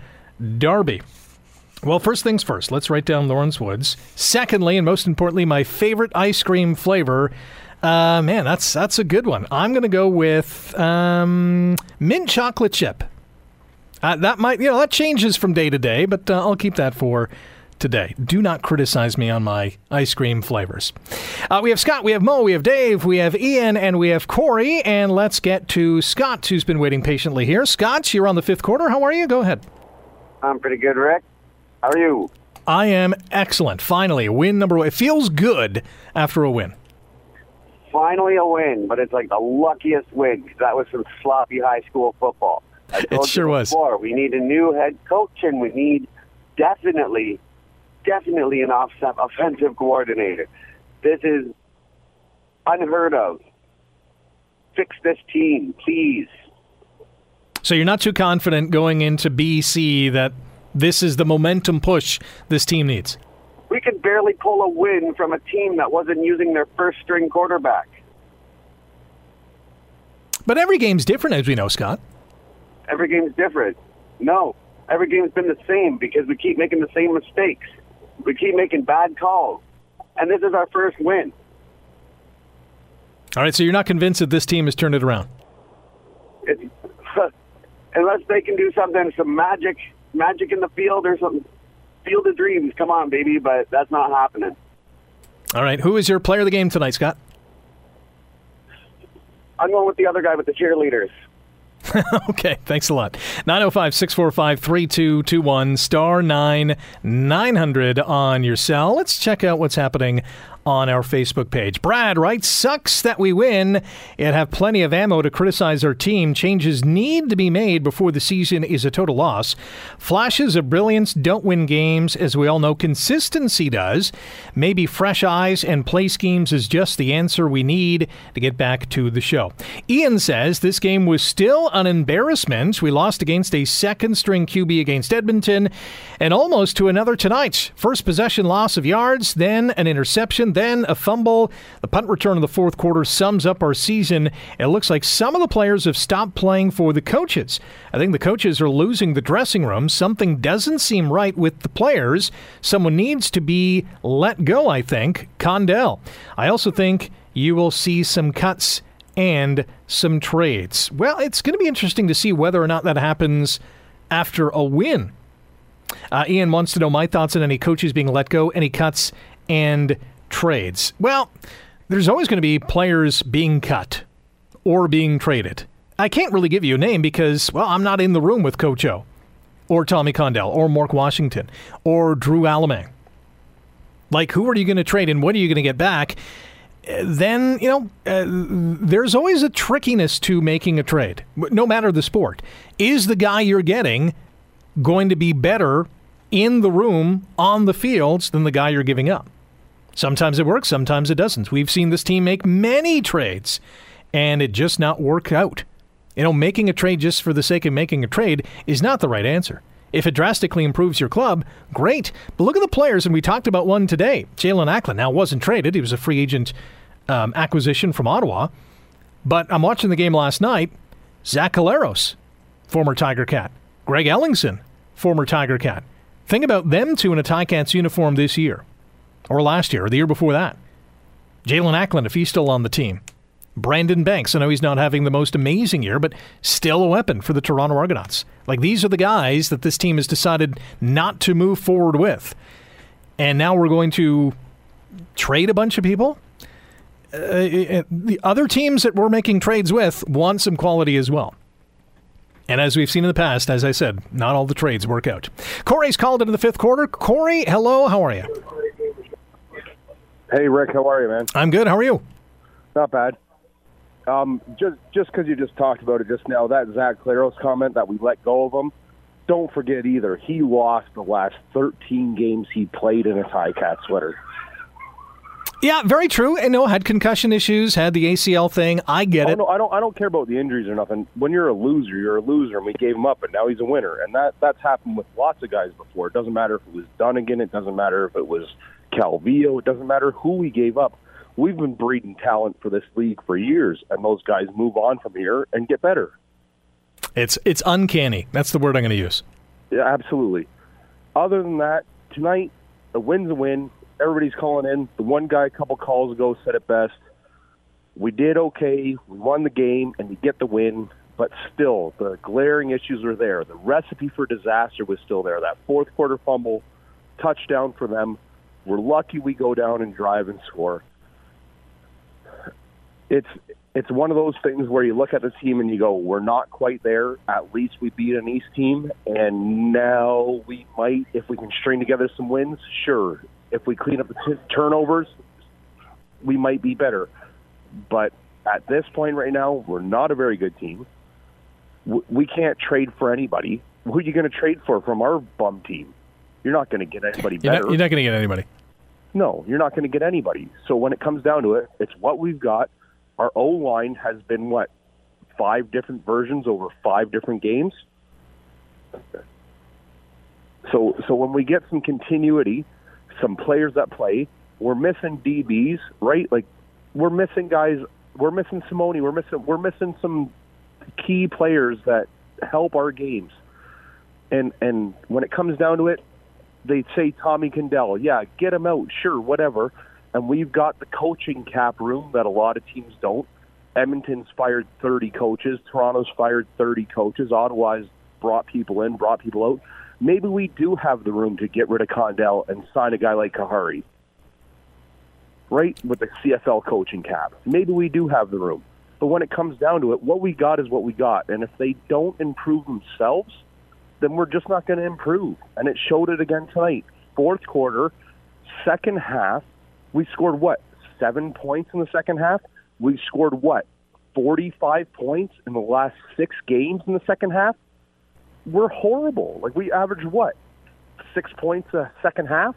Speaker 1: Darby. Well, first things first, let's write down Lawrence Woods. Secondly, and most importantly, my favorite ice cream flavor. Uh, man, that's that's a good one. I'm to go with um, mint chocolate chip. Uh, that might, you know, that changes from day to day, but uh, I'll keep that for today. Do not criticize me on my ice cream flavors. Uh, we have Scott, we have Mo, we have Dave, we have Ian, and we have Corey. And let's get to Scott, who's been waiting patiently here. Scott, you're on the fifth quarter. How are you? Go ahead.
Speaker 14: I'm pretty good, Rick. How are you?
Speaker 1: I am excellent. Finally, win number one. It feels good after a win.
Speaker 14: Finally, a win, but it's like the luckiest win because that was some sloppy high school football.
Speaker 1: It sure
Speaker 14: you
Speaker 1: was.
Speaker 14: Before. We need a new head coach, and we need definitely definitely an off- offensive coordinator. This is unheard of. Fix this team, please.
Speaker 1: So you're not too confident going into BC that this is the momentum push this team needs.
Speaker 14: We could barely pull a win from a team that wasn't using their first string quarterback.
Speaker 1: But every game's different, as we know, Scott.
Speaker 14: Every game's different. No, every game's been the same because we keep making the same mistakes. We keep making bad calls. And this is our first win.
Speaker 1: All right, so you're not convinced that this team has turned it around?
Speaker 14: It's, unless they can do something, some magic, magic in the field or something. Field of dreams, come on, baby, but that's not happening.
Speaker 1: All right, who is your player of the game tonight, Scott?
Speaker 14: I'm going with the other guy with the cheerleaders.
Speaker 1: okay, thanks a lot. 905 645 3221 star 9 900 on your cell. Let's check out what's happening on our Facebook page. Brad writes, Sucks that we win and have plenty of ammo to criticize our team. Changes need to be made before the season is a total loss. Flashes of brilliance don't win games. As we all know, consistency does. Maybe fresh eyes and play schemes is just the answer we need to get back to the show. Ian says this game was still an embarrassment. We lost against a second string QB against Edmonton and almost to another tonight. First possession loss of yards, then an interception then a fumble. The punt return in the fourth quarter sums up our season. It looks like some of the players have stopped playing for the coaches. I think the coaches are losing the dressing room. Something doesn't seem right with the players. Someone needs to be let go, I think. Condell. I also think you will see some cuts and some trades. Well, it's going to be interesting to see whether or not that happens after a win. Uh, Ian wants to know my thoughts on any coaches being let go, any cuts, and trades? Well, there's always going to be players being cut or being traded. I can't really give you a name because, well, I'm not in the room with Coach O or Tommy Condell or Mark Washington or Drew Allemang. Like, who are you going to trade and what are you going to get back? then you know uh, there's always a trickiness to making a trade, no matter the sport. Is the guy you're getting going to be better in the room on the fields than the guy you're giving up? Sometimes it works, sometimes it doesn't. We've seen this team make many trades, and it just not work out. You know, making a trade just for the sake of making a trade is not the right answer. If it drastically improves your club, great. But look at the players, and we talked about one today. Jaelon Acklin now wasn't traded; he was a free agent um, acquisition from Ottawa. But I'm watching the game last night. Zach Collaros, former Tiger Cat. Greg Ellingson, former Tiger Cat. Think about them two in a Ticats uniform this year, or last year, or the year before that. Jaelon Acklin, if he's still on the team. Brandon Banks, I know he's not having the most amazing year, but still a weapon for the Toronto Argonauts. Like these are the guys that this team has decided not to move forward with. And now we're going to trade a bunch of people? Uh, uh, the other teams that we're making trades with want some quality as well. And as we've seen in the past, as I said, not all the trades work out. Corey's called into the fifth quarter. Corey, hello, how are you?
Speaker 15: Hey, Rick, how are you, man?
Speaker 1: I'm good. How are you?
Speaker 15: Not bad. Um, just just because you just talked about it just now, that Zach Collaros comment that we let go of him. Don't forget either, he lost the last 13 games he played in a tie Cat sweater.
Speaker 1: Yeah, very true. And no, had concussion issues, had the ACL thing. I get
Speaker 15: oh,
Speaker 1: it.
Speaker 15: No, I don't. I don't care about the injuries or nothing. When you're a loser, you're a loser, and we gave him up, and now he's a winner. And that that's happened with lots of guys before. It doesn't matter if it was Dunigan. It doesn't matter if it was Calvillo. It doesn't matter who we gave up. We've been breeding talent for this league for years, and those guys move on from here and get better.
Speaker 1: It's it's uncanny. That's the word I'm going to use.
Speaker 15: Yeah, absolutely. Other than that, tonight a win's a win everybody's calling in. The one guy a couple calls ago said it best. We did okay. We won the game, and we get the win. But still, the glaring issues are there. The recipe for disaster was still there. That fourth quarter fumble, touchdown for them. We're lucky we go down and drive and score. It's it's one of those things where you look at the team and you go, "We're not quite there. At least we beat an East team, and now we might, if we can string together some wins, sure if we clean up the t- turnovers, we might be better. But at this point right now, we're not a very good team. We can't trade for anybody. Who are you going to trade for from our bum team? You're not going to get anybody better.
Speaker 1: You're not, not going to get anybody.
Speaker 15: No, you're not going to get anybody. So when it comes down to it, it's what we've got. Our O line has been what five different versions over five different games. So so when we get some continuity, some players that play. We're missing DBs, right? Like we're missing guys. We're missing Simoni. We're missing. We're missing some key players that help our games. And and when it comes down to it, they say Tommy Condell. Yeah, get him out. Sure, whatever. And we've got the coaching cap room that a lot of teams don't. Edmonton's fired 30 coaches. Toronto's fired 30 coaches. Ottawa's brought people in, brought people out maybe we do have the room to get rid of Condell and sign a guy like Khari, right? With the CFL coaching cap. Maybe we do have the room. But when it comes down to it, what we got is what we got. And if they don't improve themselves, then we're just not going to improve. And it showed it again tonight. Fourth quarter, second half, we scored what? Seven points in the second half? We scored what? 45 points in the last six games in the second half? we're horrible. Like we average what six points a second half.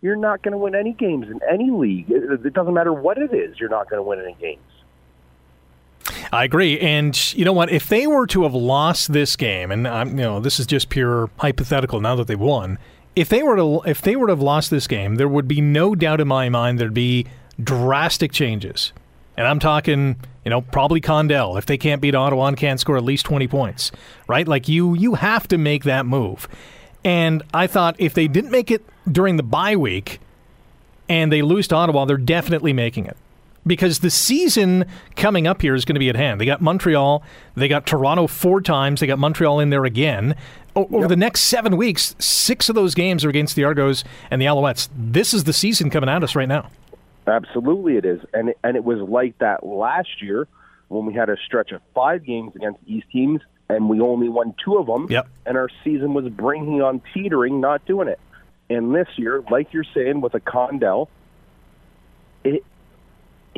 Speaker 15: You're not going to win any games in any league. It, it doesn't matter what it is. You're not going to win any games.
Speaker 1: I agree, and you know what? If they were to have lost this game, and I'm, you know, this is just pure hypothetical. Now that they've won, if they were to if they were to have lost this game, there would be no doubt in my mind there'd be drastic changes. And I'm talking you know, probably Condell if they can't beat Ottawa and can't score at least 20 points, right? Like you you have to make that move. And I thought if they didn't make it during the bye week and they lose to Ottawa, they're definitely making it. Because the season coming up here is going to be at hand. They got Montreal, they got Toronto four times, they got Montreal in there again. O- over yep. the next seven weeks, six of those games are against the Argos and the Alouettes. This is the season coming at us right now.
Speaker 15: Absolutely, it is, and it, and it was like that last year when we had a stretch of five games against East teams, and we only won two of them.
Speaker 1: Yep.
Speaker 15: And our season was bringing on teetering, not doing it. And this year, like you're saying with a Condell, it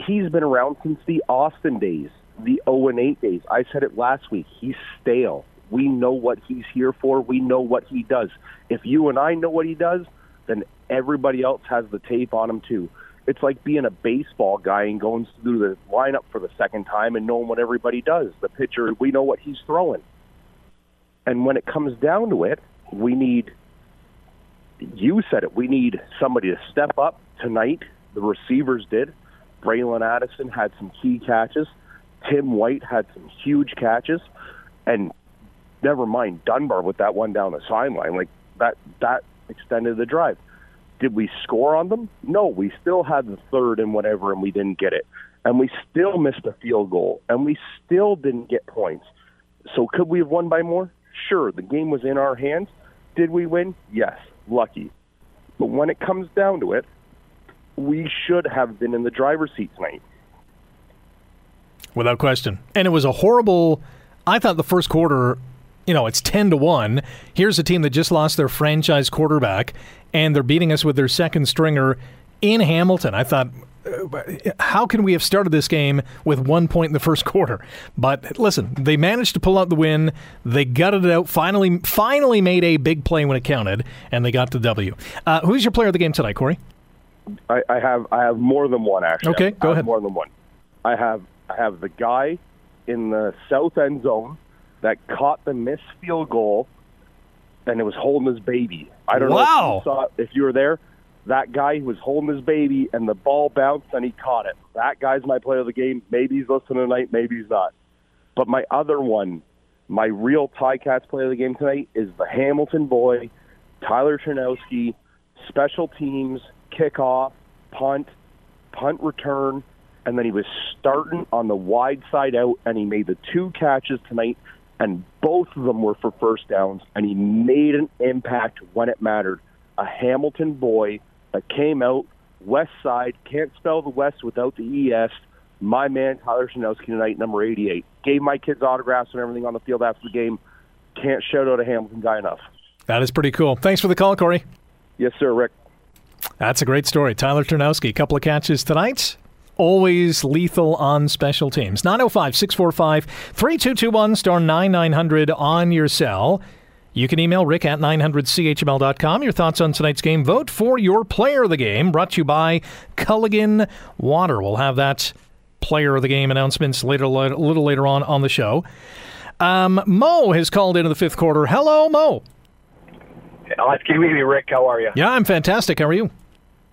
Speaker 15: he's been around since the Austin days, the 0 and 8 days. I said it last week. He's stale. We know what he's here for. We know what he does. If you and I know what he does, then everybody else has the tape on him too. It's like being a baseball guy and going through the lineup for the second time and knowing what everybody does. The pitcher, we know what he's throwing. And when it comes down to it, we need, you said it, we need somebody to step up tonight. The receivers did. Bralon Addison had some key catches. Tim White had some huge catches. And never mind Dunbar with that one down the sideline. Like that, that extended the drive. Did we score on them? No, we still had the third and whatever, and we didn't get it. And we still missed a field goal, and we still didn't get points. So could we have won by more? Sure, the game was in our hands. Did we win? Yes, lucky. But when it comes down to it, we should have been in the driver's seat tonight.
Speaker 1: Without question. And it was a horrible. I thought the first quarter, you know, it's 10 to 1. Here's a team that just lost their franchise quarterback, and they're beating us with their second stringer in Hamilton. I thought, uh, how can we have started this game with one point in the first quarter? But listen, they managed to pull out the win. They gutted it out. Finally, finally made a big play when it counted, and they got the W. Uh, who's your player of the game tonight, Corey?
Speaker 15: I, I have I have more than one actually.
Speaker 1: Okay, go ahead.
Speaker 15: More than one. I have I have the guy in the south end zone that caught the missed field goal, and it was holding his baby. I don't know if you, saw, if you were there. That guy was holding his baby, and the ball bounced, and he caught it. That guy's my player of the game. Maybe he's listening tonight. Maybe he's not. But my other one, my real Tie Cats player of the game tonight is the Hamilton boy, Tyler Ternowski, special teams, kickoff, punt, punt return, and then he was starting on the wide side out, and he made the two catches tonight, and both of them were for first downs, and he made an impact when it mattered. A Hamilton boy that came out west side, can't spell the west without the es. My man Tyler Ternowski tonight, number 88. Gave my kids autographs and everything on the field after the game. Can't shout out a Hamilton guy enough.
Speaker 1: That is pretty cool. Thanks for the call, Corey.
Speaker 15: Yes, sir, Rick.
Speaker 1: That's a great story. Tyler Ternowski, couple of catches tonight. Always lethal on special teams. 905 645 3221 star 9900 on your cell. You can email rick at 900chml.com. Your thoughts on tonight's game. Vote for your player of the game. Brought to you by Culligan Water. We'll have that player of the game announcements later, a little later on on the show. Um, Mo has called into the fifth quarter. Hello, Mo.
Speaker 16: It's good to meet Rick. How are you?
Speaker 1: Yeah, I'm fantastic. How are you?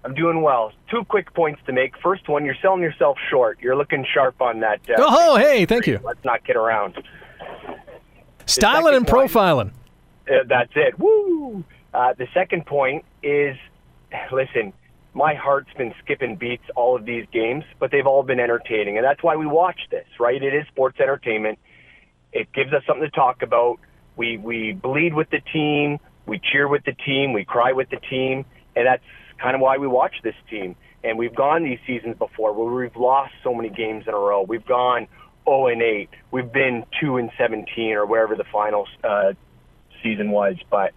Speaker 16: I'm doing well. Two quick points to make. First one, you're selling yourself short. You're looking sharp on that. Uh,
Speaker 1: oh, hey, thank you.
Speaker 16: Let's not get around.
Speaker 1: Styling and profiling.
Speaker 16: Uh, that's it. Woo! Uh, the second point is, listen, my heart's been skipping beats all of these games, but they've all been entertaining, and that's why we watch this, right? It is sports entertainment. It gives us something to talk about. We we bleed with the team, we cheer with the team, we cry with the team, and that's kind of why we watch this team. And we've gone these seasons before where we've lost so many games in a row. We've gone 0 and 8. We've been 2 and 17 or wherever the final uh, season was. But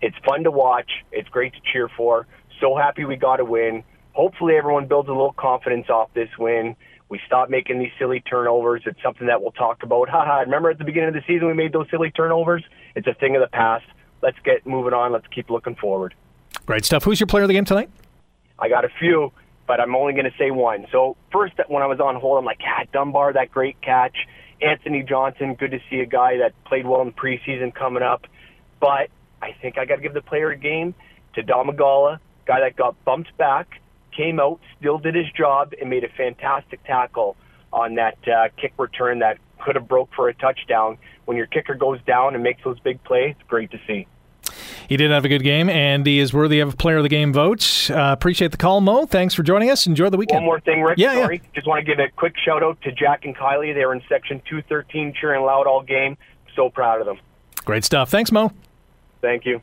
Speaker 16: it's fun to watch. It's great to cheer for. So happy we got a win. Hopefully, everyone builds a little confidence off this win. We stop making these silly turnovers. It's something that we'll talk about. Haha, remember at the beginning of the season we made those silly turnovers? It's a thing of the past. Let's get moving on. Let's keep looking forward.
Speaker 1: Great stuff. Who's your player of the game tonight?
Speaker 16: I got a few, but I'm only going to say one. So first, when I was on hold, I'm like, ah, Dunbar, that great catch. Anthony Johnson, good to see a guy that played well in the preseason coming up. But I think I got to give the player a game to Domagala, guy that got bumped back, came out, still did his job, and made a fantastic tackle on that uh, kick return that could have broke for a touchdown. When your kicker goes down and makes those big plays, great to see.
Speaker 1: He did have a good game, and he is worthy of a player of the game vote. Uh, appreciate the call, Mo. Thanks for joining us. Enjoy the weekend.
Speaker 16: One more thing, Rick.
Speaker 1: Yeah,
Speaker 16: sorry. Just want to give a quick shout out to Jack and Kylie. They were in section 213 cheering loud all game. So proud of them.
Speaker 1: Great stuff. Thanks, Mo.
Speaker 16: Thank you.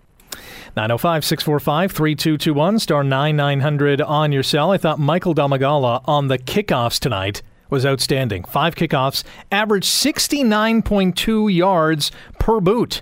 Speaker 1: 905 645 3221, star 9900 on your cell. I thought Michael Domagala on the kickoffs tonight was outstanding. Five kickoffs, averaged 69.2 yards per boot.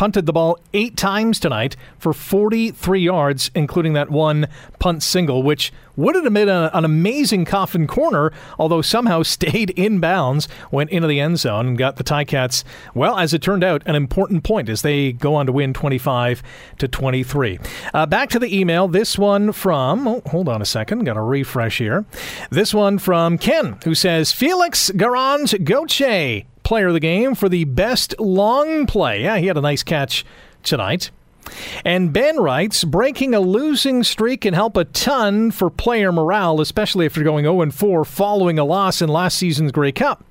Speaker 1: Punted the ball eight times tonight for 43 yards, including that one punt single, which would have been a, an amazing coffin corner, although somehow stayed in bounds, went into the end zone, and got the Ticats, well, as it turned out, an important point as they go on to win 25 to 23. Uh, back to the email. This one from, oh, hold on a second, got to refresh here. This one from Ken, who says Felix Garand-Gauthier, player of the game for the best long play. Yeah, he had a nice catch tonight. And Ben writes, breaking a losing streak can help a ton for player morale, especially if you're going 0 4 following a loss in last season's Grey Cup.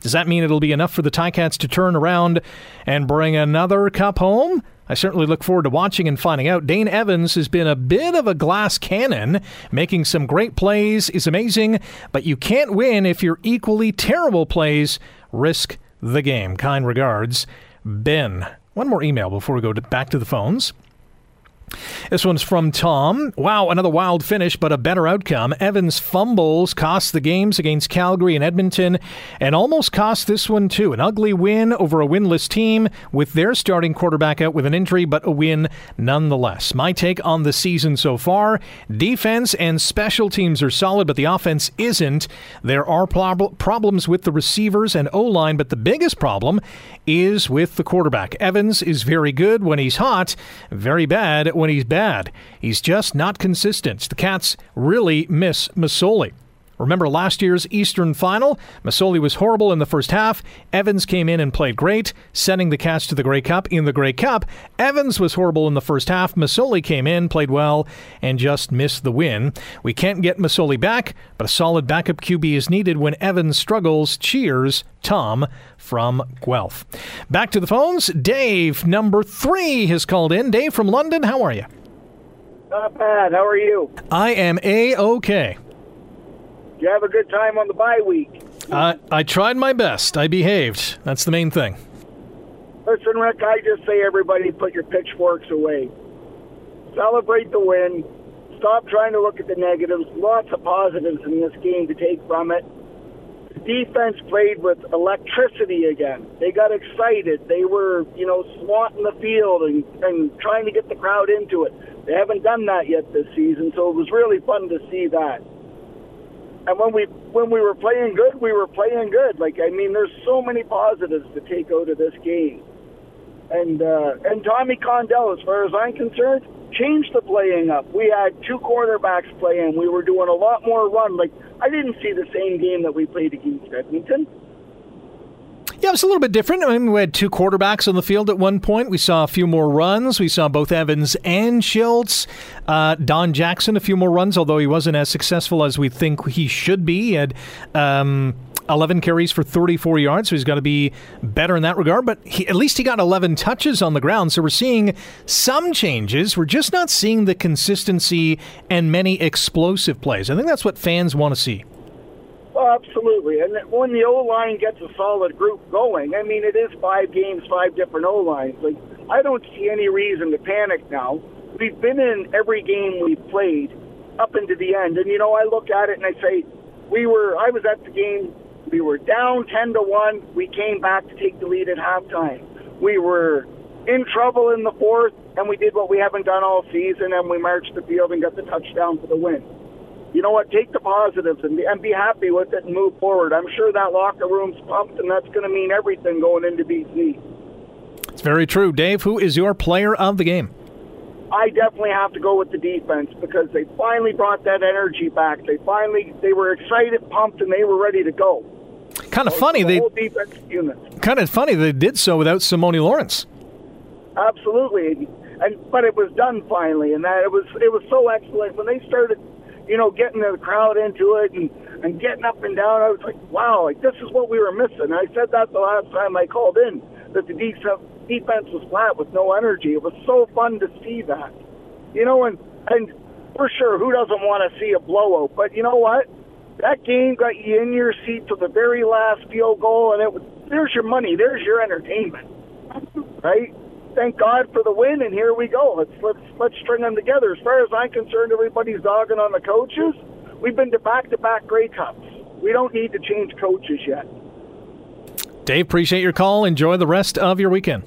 Speaker 1: Does that mean it'll be enough for the Ticats to turn around and bring another cup home? I certainly look forward to watching and finding out. Dane Evans has been a bit of a glass cannon, making some great plays, is amazing, but you can't win if your equally terrible plays risk the game. Kind regards, Ben. One more email before we go to, back to the phones. This one's from Tom. Wow, another wild finish, but a better outcome. Evans fumbles cost the games against Calgary and Edmonton, and almost cost this one too. An ugly win over a winless team with their starting quarterback out with an injury, but a win nonetheless. My take on the season so far defense and special teams are solid, but the offense isn't. There are prob- problems with the receivers and O line, but the biggest problem is with the quarterback. Evans is very good when he's hot, very bad when he's bad. He's just not consistent. The Cats really miss Masoli. Remember last year's Eastern Final? Masoli was horrible in the first half. Evans came in and played great, sending the Cats to the Grey Cup. In the Grey Cup, Evans was horrible in the first half. Masoli came in, played well, and just missed the win. We can't get Masoli back, but a solid backup QB is needed when Evans struggles. Cheers, Tom from Guelph. Back to the phones. Dave, number three, has called in. Dave from London, how are you?
Speaker 17: Not bad. How are you?
Speaker 1: I am A OK.
Speaker 17: You have a good time on the bye week?
Speaker 1: Uh, I tried my best. I behaved. That's the main thing.
Speaker 17: Listen, Rick, I just say everybody put your pitchforks away. Celebrate the win. Stop trying to look at the negatives. Lots of positives in this game to take from it. The defense played with electricity again. They got excited. They were, you know, swatting the field and, and trying to get the crowd into it. They haven't done that yet this season, so it was really fun to see that. And when we when we were playing good, we were playing good. Like I mean, there's so many positives to take out of this game. And uh, and Tommy Condell, as far as I'm concerned, changed the playing up. We had two quarterbacks playing. We were doing a lot more run. Like I didn't see the same game that we played against Edmonton.
Speaker 1: Yeah, it was a little bit different. I mean, we had two quarterbacks on the field at one point. We saw a few more runs. We saw both Evans and Shiltz. Uh, Don Jackson, a few more runs, although he wasn't as successful as we think he should be. He had um, 11 carries for 34 yards, so he's got to be better in that regard. But he, at least he got 11 touches on the ground, so we're seeing some changes. We're just not seeing the consistency and many explosive plays. I think that's what fans want to see.
Speaker 17: Absolutely. And when the O line gets a solid group going, I mean, it is five games, five different O lines. Like, I don't see any reason to panic now. We've been in every game we've played up into the end, and you know, I look at it and I say, we were. I was at the game. We were down ten to one. We came back to take the lead at halftime. We were in trouble in the fourth, and we did what we haven't done all season, and we marched the field and got the touchdown for the win you know what? Take the positives and be, and be happy with it and move forward. I'm sure that locker room's pumped, and that's going to mean everything going into BC.
Speaker 1: It's very true. Dave, who is your player of the game?
Speaker 17: I definitely have to go with the defense because they finally brought that energy back. They finally they were excited, pumped, and they were ready to go.
Speaker 1: Kind of so funny
Speaker 17: the
Speaker 1: they Kind of funny they did so without Simoni Lawrence.
Speaker 17: Absolutely, and but it was done finally, and that it was it was so excellent when they started you know, getting the crowd into it and, and getting up and down. I was like, wow, like this is what we were missing. I said that the last time I called in, that the defense, defense was flat with no energy. It was so fun to see that. You know, and, and for sure, who doesn't want to see a blowout? But you know what? That game got you in your seat to the very last field goal, and it was, there's your money, there's your entertainment, right? Thank God for the win, and here we go. Let's let's let's string them together. As far as I'm concerned, everybody's dogging on the coaches. We've been to back-to-back Grey Cups. We don't need to change coaches yet.
Speaker 1: Dave, appreciate your call. Enjoy the rest of your weekend.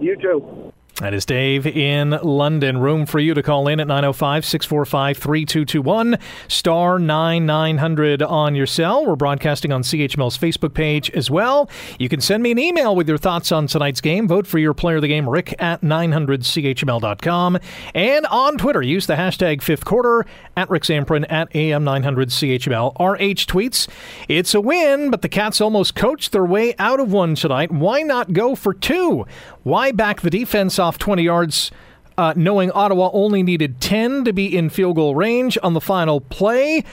Speaker 17: You too.
Speaker 1: That is Dave in London. Room for you to call in at 905 645 3221, star 9900 on your cell. We're broadcasting on CHML's Facebook page as well. You can send me an email with your thoughts on tonight's game. Vote for your player of the game, rick at 900CHML.com. And on Twitter, use the hashtag fifth quarter at Rick Zamperin at AM900CHML. RH tweets, It's a win, but the Cats almost coached their way out of one tonight. Why not go for two? Why back the defense off 20 yards, uh, knowing Ottawa only needed 10 to be in field goal range on the final play?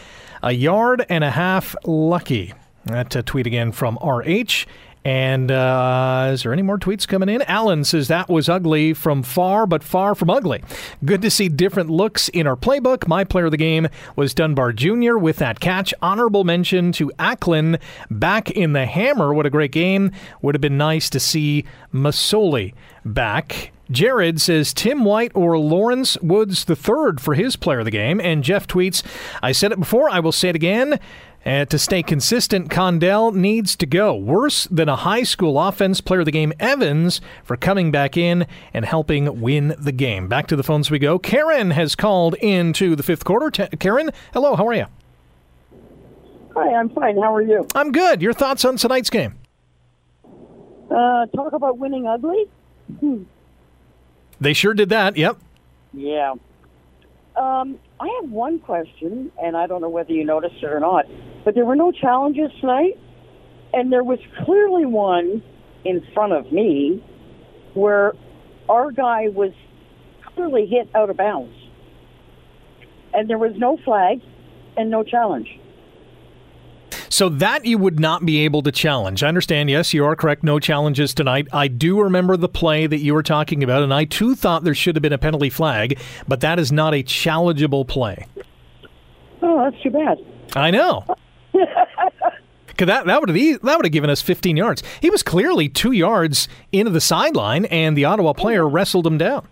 Speaker 1: A yard and a half lucky. That uh, tweet again from RH. And uh, is there any more tweets coming in? Alan says that was ugly from far, but far from ugly. Good to see different looks in our playbook. My player of the game was Dunbar Jr. with that catch. Honorable mention to Acklin back in the hammer. What a great game. Would have been nice to see Masoli back. Jared says Tim White or Lawrence Woods III for his player of the game. And Jeff tweets, I said it before, I will say it again. And to stay consistent, Condell needs to go. Worse than a high school offense player of the game, Evans, for coming back in and helping win the game. Back to the phones we go. Karen has called into the fifth quarter. T- Karen, hello, how are you?
Speaker 18: Hi, I'm fine. How are you?
Speaker 1: I'm good. Your thoughts on tonight's game?
Speaker 18: Uh, talk about winning ugly? Hmm.
Speaker 1: They sure did that, yep.
Speaker 18: Yeah. Um, I have one question, and I don't know whether you noticed it or not, but there were no challenges tonight, and there was clearly one in front of me where our guy was clearly hit out of bounds, and there was no flag and no challenge.
Speaker 1: So that you would not be able to challenge. I understand, yes, you are correct. No challenges tonight. I do remember the play that you were talking about, and I too thought there should have been a penalty flag, but that is not a challengeable play.
Speaker 18: Oh, that's too bad.
Speaker 1: I know. Cause that that would have that would have given us 15 yards. He was clearly two yards into the sideline, and the Ottawa player wrestled him down.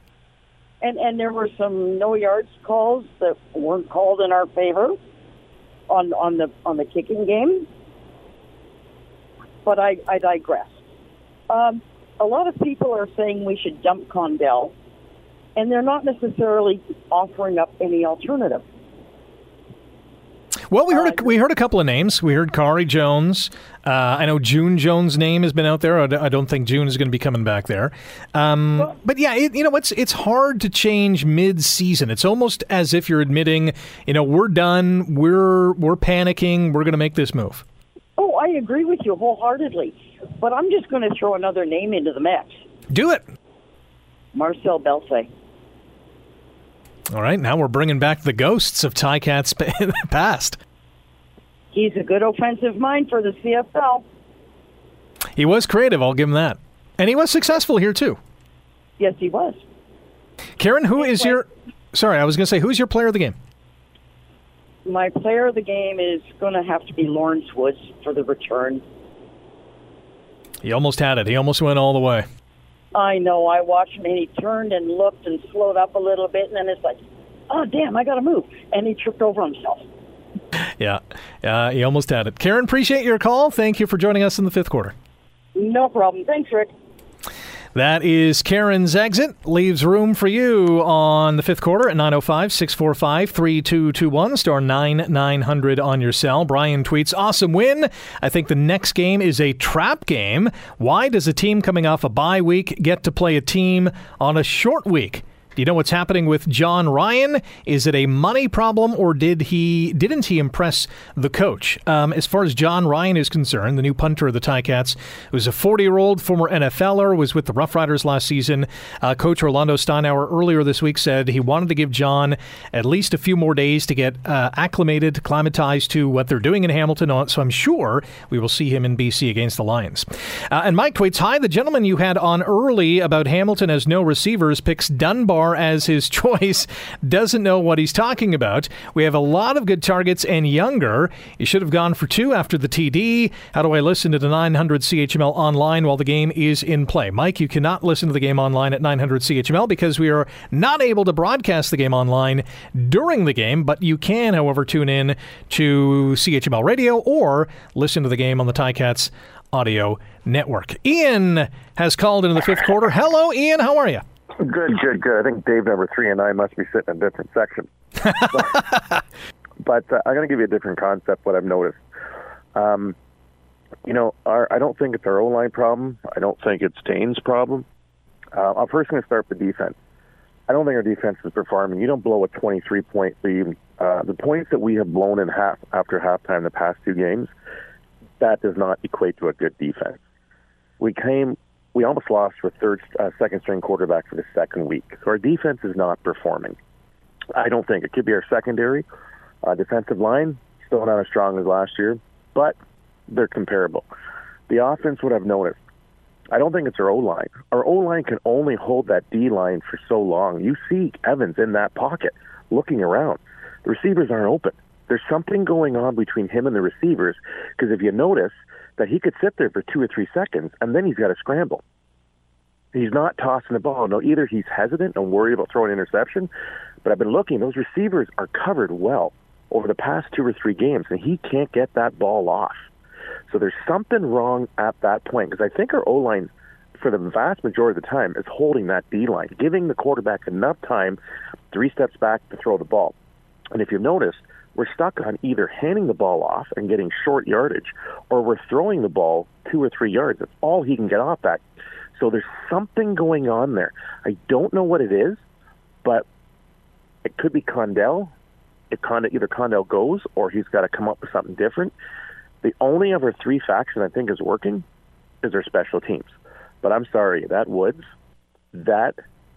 Speaker 18: And and there were some no yards calls that weren't called in our favor on on the on the kicking game. But I, I digress. Um, a lot of people are saying we should dump Condell, and they're not necessarily offering up any alternative.
Speaker 1: Well, we heard a, we heard a couple of names. We heard Khari Jones. Uh, I know June Jones' name has been out there. I don't think June is going to be coming back there. Um, but yeah, it, you know, it's it's hard to change mid-season. It's almost as if you're admitting, you know, we're done. We're we're panicking. We're going to make this move.
Speaker 18: Oh, I agree with you wholeheartedly. But I'm just going to throw another name into the mix.
Speaker 1: Do it.
Speaker 18: Marcel Belsay.
Speaker 1: All right, now we're bringing back the ghosts of in the past.
Speaker 18: He's a good offensive mind for the CFL.
Speaker 1: He was creative, I'll give him that. And he was successful here, too.
Speaker 18: Yes, he was.
Speaker 1: Karen, who is your. Sorry, I was going to say, who's your player of the game?
Speaker 18: My player of the game is going to have to be Lawrence Woods for the return.
Speaker 1: He almost had it. He almost went all the way.
Speaker 18: I know. I watched him, and he turned and looked and slowed up a little bit, and then it's like, oh, damn, I got to move. And he tripped over himself.
Speaker 1: Yeah, uh, he almost had it. Karen, appreciate your call. Thank you for joining us in the fifth quarter.
Speaker 18: No problem. Thanks, Rick.
Speaker 1: That is Karen's exit. Leaves room for you on the fifth quarter at 905 645 3221. Star 9900 on your cell. Brian tweets Awesome win. I think the next game is a trap game. Why does a team coming off a bye week get to play a team on a short week? Do you know what's happening with Jon Ryan? Is it a money problem, or did he didn't he impress the coach? Um, as far as Jon Ryan is concerned, the new punter of the Ticats, was a 40-year-old former NFLer, was with the Rough Riders last season. Uh, coach Orlando Steinauer earlier this week said he wanted to give Jon at least a few more days to get uh, acclimated, acclimatized to what they're doing in Hamilton. Uh, so I'm sure we will see him in BC against the Lions. Uh, and Mike tweets, "Hi, the gentleman you had on early about Hamilton has no receivers picks Dunbar." As his choice doesn't know what he's talking about. We have a lot of good targets and younger. He should have gone for two after the TD. How do I listen to the 900 CHML online while the game is in play? Mike, you cannot listen to the game online at 900 CHML because we are not able to broadcast the game online during the game, but you can, however, tune in to CHML radio or listen to the game on the Ticats audio network. Ian has called into the fifth quarter. Hello, Ian. How are you?
Speaker 19: Good, good, good. I think Dave number three and I must be sitting in a different section. but but uh, I'm going to give you a different concept. What I've noticed, um, you know, our, I don't think it's our O line problem. I don't think it's Dane's problem. Uh, I'm first going to start with the defense. I don't think our defense is performing. You don't blow a 23 point lead. Uh, the points that we have blown in half after halftime the past two games, that does not equate to a good defense. We came, we almost lost our third, uh, second string quarterback for the second week. So our defense is not performing. I don't think it could be our secondary, uh, defensive line, still not as strong as last year, but they're comparable. The offense, what I've noticed, I don't think it's our O line. Our O line can only hold that D line for so long. You see Evans in that pocket looking around. The receivers aren't open. There's something going on between him and the receivers because if you notice that he could sit there for two or three seconds and then he's got to scramble. He's not tossing the ball. No, either he's hesitant and worried about throwing an interception, but I've been looking. Those receivers are covered well over the past two or three games, and he can't get that ball off. So there's something wrong at that point because I think our O line, for the vast majority of the time, is holding that D line, giving the quarterback enough time, three steps back to throw the ball. And if you've noticed, we're stuck on either handing the ball off and getting short yardage, or we're throwing the ball two or three yards. That's all he can get off at. So there's something going on there. I don't know what it is, but it could be Condell. If Condell, either Condell goes or he's got to come up with something different. The only other three faction I think is working is our special teams. But I'm sorry, that Woods, that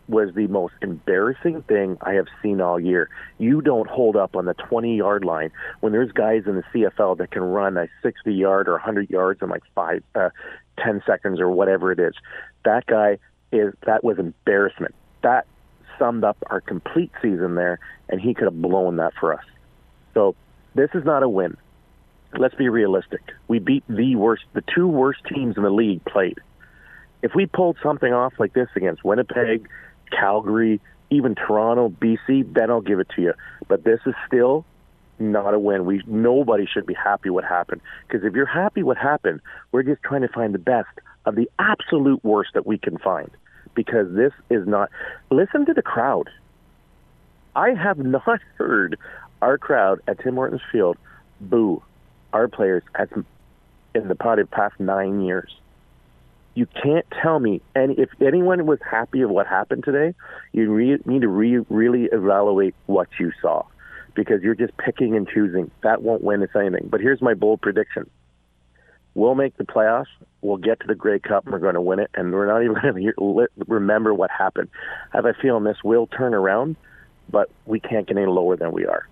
Speaker 19: was the most embarrassing thing I have seen all year. You don't hold up on the 20 yard line when there's guys in the CFL that can run a 60 yard or 100 yards in like five, uh, 10 seconds or whatever it is. That guy is that was embarrassment. That summed up our complete season there, and he could have blown that for us. So this is not a win. Let's be realistic. We beat the worst, the two worst teams in the league played. If we pulled something off like this against Winnipeg, Calgary, even Toronto, BC, then I'll give it to you. But this is still not a win. We nobody should be happy what happened because if you're happy what happened, we're just trying to find the best of the absolute worst that we can find because this is not. Listen to the crowd. I have not heard our crowd at Tim Hortons Field boo our players as in the past nine years. You can't tell me any if anyone was happy of what happened today. You re, need to re, really evaluate what you saw because you're just picking and choosing. That won't win us anything. But here's my bold prediction: We'll make the playoffs. We'll get to the Grey Cup, and we're going to win it. And we're not even going to remember what happened. I have a feeling this will turn around, but we can't get any lower than we are.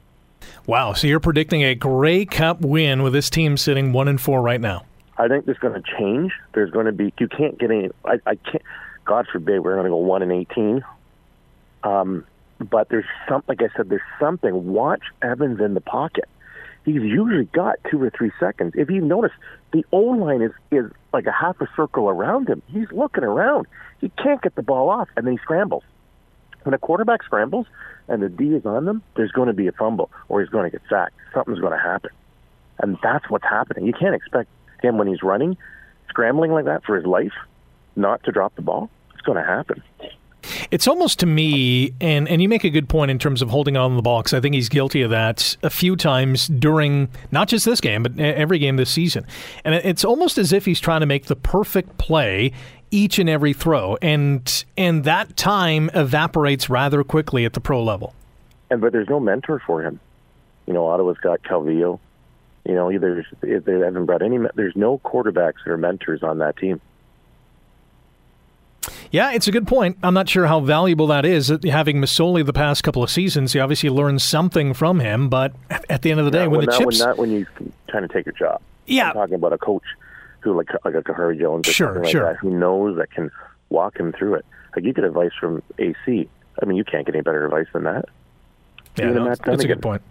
Speaker 1: Wow! So you're predicting a Grey Cup win with this team sitting one and four right now.
Speaker 19: I think there's going to change. There's going to be you can't get any. I, I can't. God forbid we're going to go one and eighteen. Um, but there's some, like I said, there's something. Watch Evans in the pocket. He's usually got two or three seconds. If you notice, the O line is is like a half a circle around him. He's looking around. He can't get the ball off, and then he scrambles. When a quarterback scrambles and the D is on them, there's going to be a fumble or he's going to get sacked. Something's going to happen, and that's what's happening. You can't expect him when he's running, scrambling like that for his life, not to drop the ball. It's going to happen.
Speaker 1: It's almost to me, and, and you make a good point in terms of holding on the ball, because I think he's guilty of that a few times during not just this game, but every game this season. And it's almost as if he's trying to make the perfect play each and every throw, and and that time evaporates rather quickly at the pro level.
Speaker 19: And but there's no mentor for him. You know, Ottawa's got Calvillo. You know, either they haven't brought any. There's no quarterbacks or mentors on that team.
Speaker 1: Yeah, it's a good point. I'm not sure how valuable that is. Uh, having Masoli the past couple of seasons, you obviously learned something from him. But at the end of the day,
Speaker 19: yeah,
Speaker 1: when,
Speaker 19: when
Speaker 1: the
Speaker 19: not,
Speaker 1: chips,
Speaker 19: when not when you trying to take your job.
Speaker 1: Yeah,
Speaker 19: I'm talking about a coach who like like a Khari Jones or
Speaker 1: sure,
Speaker 19: like
Speaker 1: sure.
Speaker 19: that, who knows that can walk him through it. Like you get advice from AC. I mean, you can't get any better advice than that.
Speaker 1: Yeah, no, that's a good point.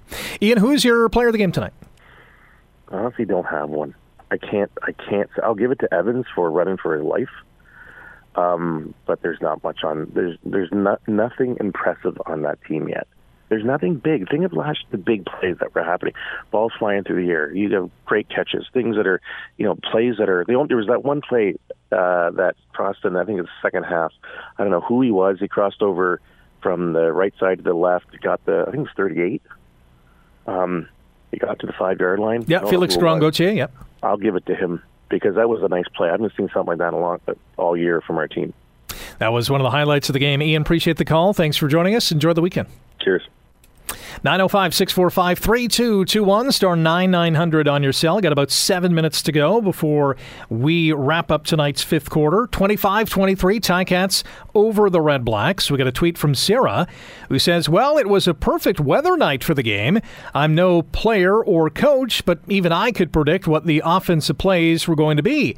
Speaker 1: Ian, who's your player of the game tonight?
Speaker 19: I honestly don't have one. I can't. I can't. I'll give it to Evans for running for his life. Um, but there's not much on. There's there's not nothing impressive on that team yet. There's nothing big. Think of last the big plays that were happening. Balls flying through the air. You have great catches. Things that are, you know, plays that are. The only, there was that one play uh, that crossed in. I think it's the second half. I don't know who he was. He crossed over from the right side to the left. Got the. I think it was 38. Um, he got to the five yard line.
Speaker 1: Yeah,
Speaker 19: I
Speaker 1: Felix
Speaker 19: was.
Speaker 1: Gauthier. Yep.
Speaker 19: I'll give it to him because that was a nice play. I haven't seen something like that in a long, all year from our team.
Speaker 1: That was one of the highlights of the game. Ian, appreciate the call. Thanks for joining us. Enjoy the weekend.
Speaker 19: Cheers.
Speaker 1: 905 645 3221, star 9900 on your cell. Got about seven minutes to go before we wrap up tonight's fifth quarter. 25 23, Ticats over the Redblacks. We got a tweet from Sarah who says, Well, it was a perfect weather night for the game. I'm no player or coach, but even I could predict what the offensive plays were going to be.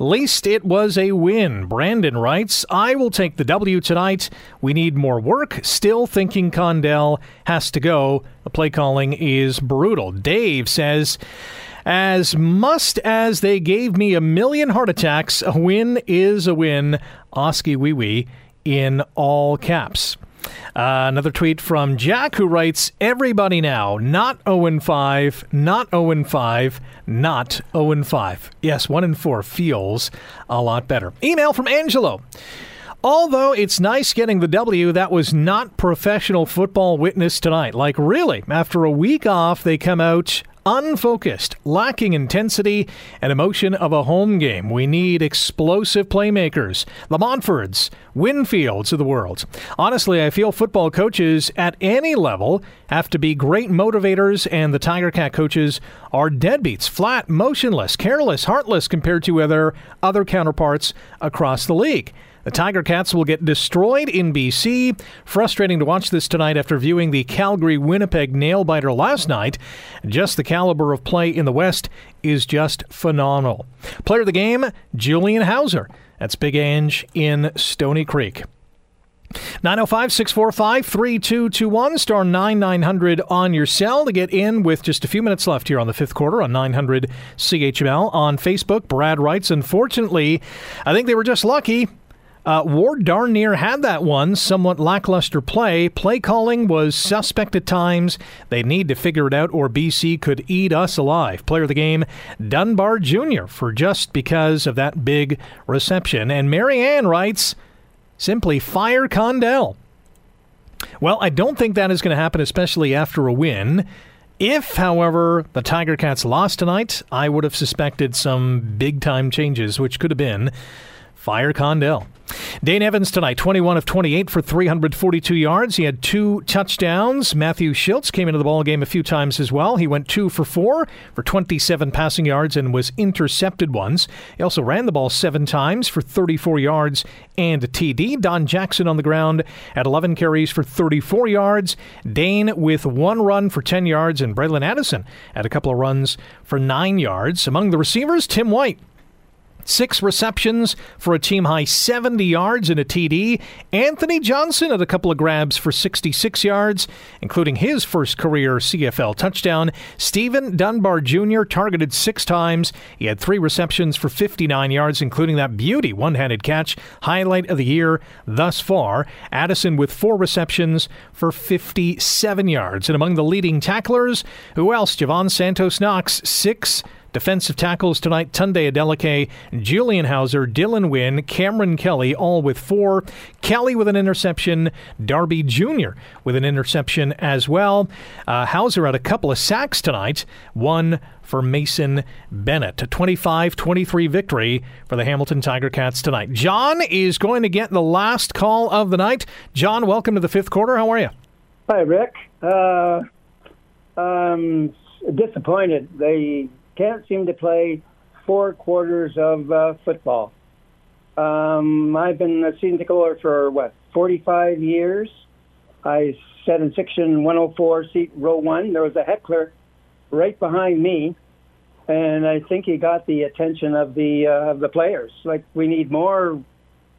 Speaker 1: Least it was a win. Brandon writes, I will take the W tonight. We need more work. Still thinking Condell has to go. The play calling is brutal. Dave says, as must as they gave me a million heart attacks, a win is a win. Oskee wee wee in all caps. Uh, another tweet from Jack who writes, Everybody now, not 0 5, not 0 5, not 0 5. Yes, 1 and 4 feels a lot better. Email from Angelo. Although it's nice getting the W, that was not professional football witness tonight. Like, really, after a week off, they come out unfocused, lacking intensity and emotion of a home game. We need explosive playmakers, the Montfords, Winfields of the world. Honestly, I feel football coaches at any level have to be great motivators, and the Tiger Cat coaches are deadbeats, flat, motionless, careless, heartless compared to other other counterparts across the league. The Tiger Cats will get destroyed in BC. Frustrating to watch this tonight after viewing the Calgary Winnipeg nail biter last night. Just the caliber of play in the West is just phenomenal. Player of the game, Julian Howsare. That's Big Ange in Stoney Creek. 905 645 3221, star 9900 on your cell to get in with just a few minutes left here on the fifth quarter on 900 CHML. On Facebook, Brad writes, Unfortunately, I think they were just lucky. Uh, Ward darn near had that one. Somewhat lackluster play. Play calling was suspect at times. They need to figure it out, or BC could eat us alive. Player of the game, Dunbar Jr., for just because of that big reception. And Marianne writes, simply fire Condell. Well, I don't think that is going to happen, especially after a win. If, however, the Tiger Cats lost tonight, I would have suspected some big time changes, which could have been fire Condell. Dane Evans tonight, 21 of 28 for 342 yards. He had two touchdowns. Matthew Shiltz came into the ball game a few times as well. He went two for four for 27 passing yards and was intercepted once. He also ran the ball seven times for 34 yards and a TD. Don Jackson on the ground at 11 carries for 34 yards. Dane with one run for 10 yards, and Bralon Addison had a couple of runs for nine yards. Among the receivers, Tim White Six receptions for a team high 70 yards and a TD. Anthony Johnson had a couple of grabs for 66 yards, including his first career CFL touchdown. Steven Dunbar Jr. targeted six times. He had three receptions for 59 yards, including that beauty one handed catch, highlight of the year thus far. Addison with four receptions for 57 yards. And among the leading tacklers, who else? Jovan Santos Knox, six Defensive tackles tonight Tunde Adeleke, Julian Howsare, Dylan Wynn, Cameron Kelly, all with four. Kelly with an interception, Darby Jr. with an interception as well. Uh, Howsare had a couple of sacks tonight, one for Mason Bennett. A 25 23 victory for the Hamilton Tiger Cats tonight. John is going to get the last call of the night. John, welcome to the fifth quarter. How are you?
Speaker 20: Hi, Rick. Uh, I'm disappointed. They can't seem to play four quarters of uh, football. Um, I've been a season ticket holder for what 45 years. I sat in section 104, seat row one. There was a heckler right behind me, and I think he got the attention of the uh, of the players. Like we need more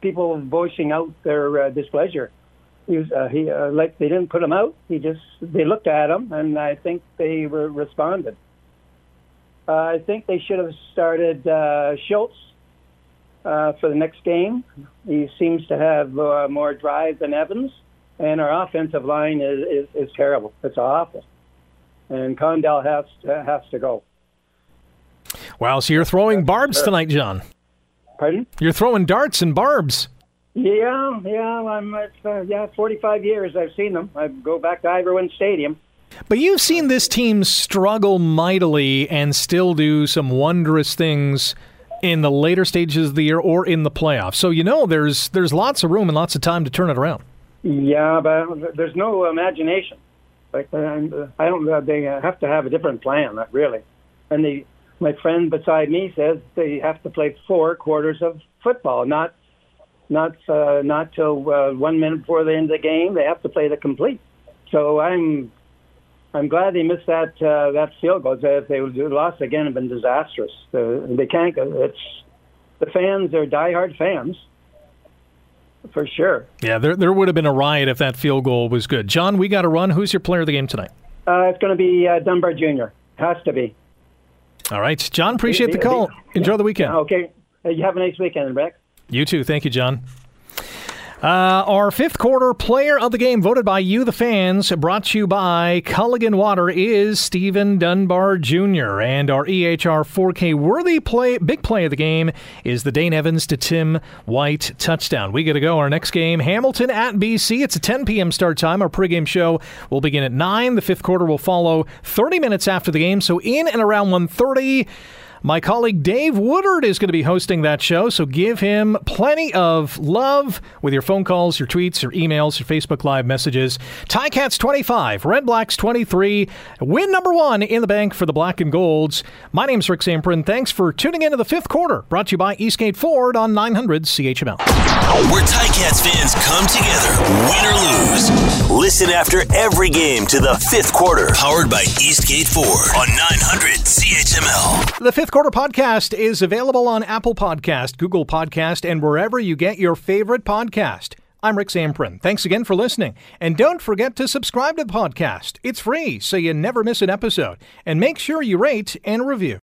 Speaker 20: people voicing out their uh, displeasure.
Speaker 4: he was uh, he uh, like they didn't put him out. He just they looked at him, and I think they were responded. Uh, I think they should have started uh, Schultz uh, for the next game. He seems to have uh, more drive than Evans, and our offensive line is, is, is terrible. It's awful, and Condell has to, has to go.
Speaker 1: Wow, so you're throwing barbs tonight, John.
Speaker 4: Pardon?
Speaker 1: You're throwing darts and barbs.
Speaker 4: Yeah, yeah, I'm uh, yeah, 45 years I've seen them. I go back to Ivor Stadium.
Speaker 1: But you've seen this team struggle mightily and still do some wondrous things in the later stages of the year or in the playoffs. So you know there's there's lots of room and lots of time to turn it around.
Speaker 4: Yeah, but there's no imagination. Like uh, I don't. Uh, they have to have a different plan, really. And the my friend beside me says they have to play four quarters of football, not not uh, not till uh, one minute before the end of the game. They have to play the complete. So I'm I'm glad they missed that uh, that field goal. If they lost again, it'd been disastrous. Uh, they can't. It's the fans. They're diehard fans, for sure.
Speaker 1: Yeah, there there would have been a riot if that field goal was good. John, we got to run. Who's your player of the game tonight?
Speaker 4: Uh, it's going to be uh, Dunbar Jr. Has to be.
Speaker 1: All right, John. Appreciate the call. Enjoy the weekend.
Speaker 4: Okay, you have a nice weekend, Rick.
Speaker 1: You too. Thank you, John. Uh, our fifth quarter player of the game, voted by you, the fans, brought to you by Culligan Water, is Steven Dunbar Jr. And our EHR 4K worthy play, big play of the game is the Dane Evans to Tim White touchdown. We got to go. Our next game, Hamilton at BC. It's a 10 p.m. start time. Our pregame show will begin at 9. The fifth quarter will follow 30 minutes after the game. So in and around 1:30. My colleague Dave Woodard is going to be hosting that show, so give him plenty of love with your phone calls, your tweets, your emails, your Facebook Live messages. Ticats 25, Redblacks 23. Win number one in the bank for the Black and Golds. My name's Rick Zamperin. Thanks for tuning into the fifth quarter, brought to you by Eastgate Ford on 900 CHML.
Speaker 2: Where Ticats fans come together, win or lose. Listen after every game to the fifth quarter, powered by Eastgate Ford on 900 CHML.
Speaker 1: The fifth quarter podcast is available on Apple Podcast, Google Podcast, and wherever you get your favorite podcast. I'm Rick Zamperin. Thanks again for listening. And don't forget to subscribe to the podcast. It's free, so you never miss an episode. And make sure you rate and review.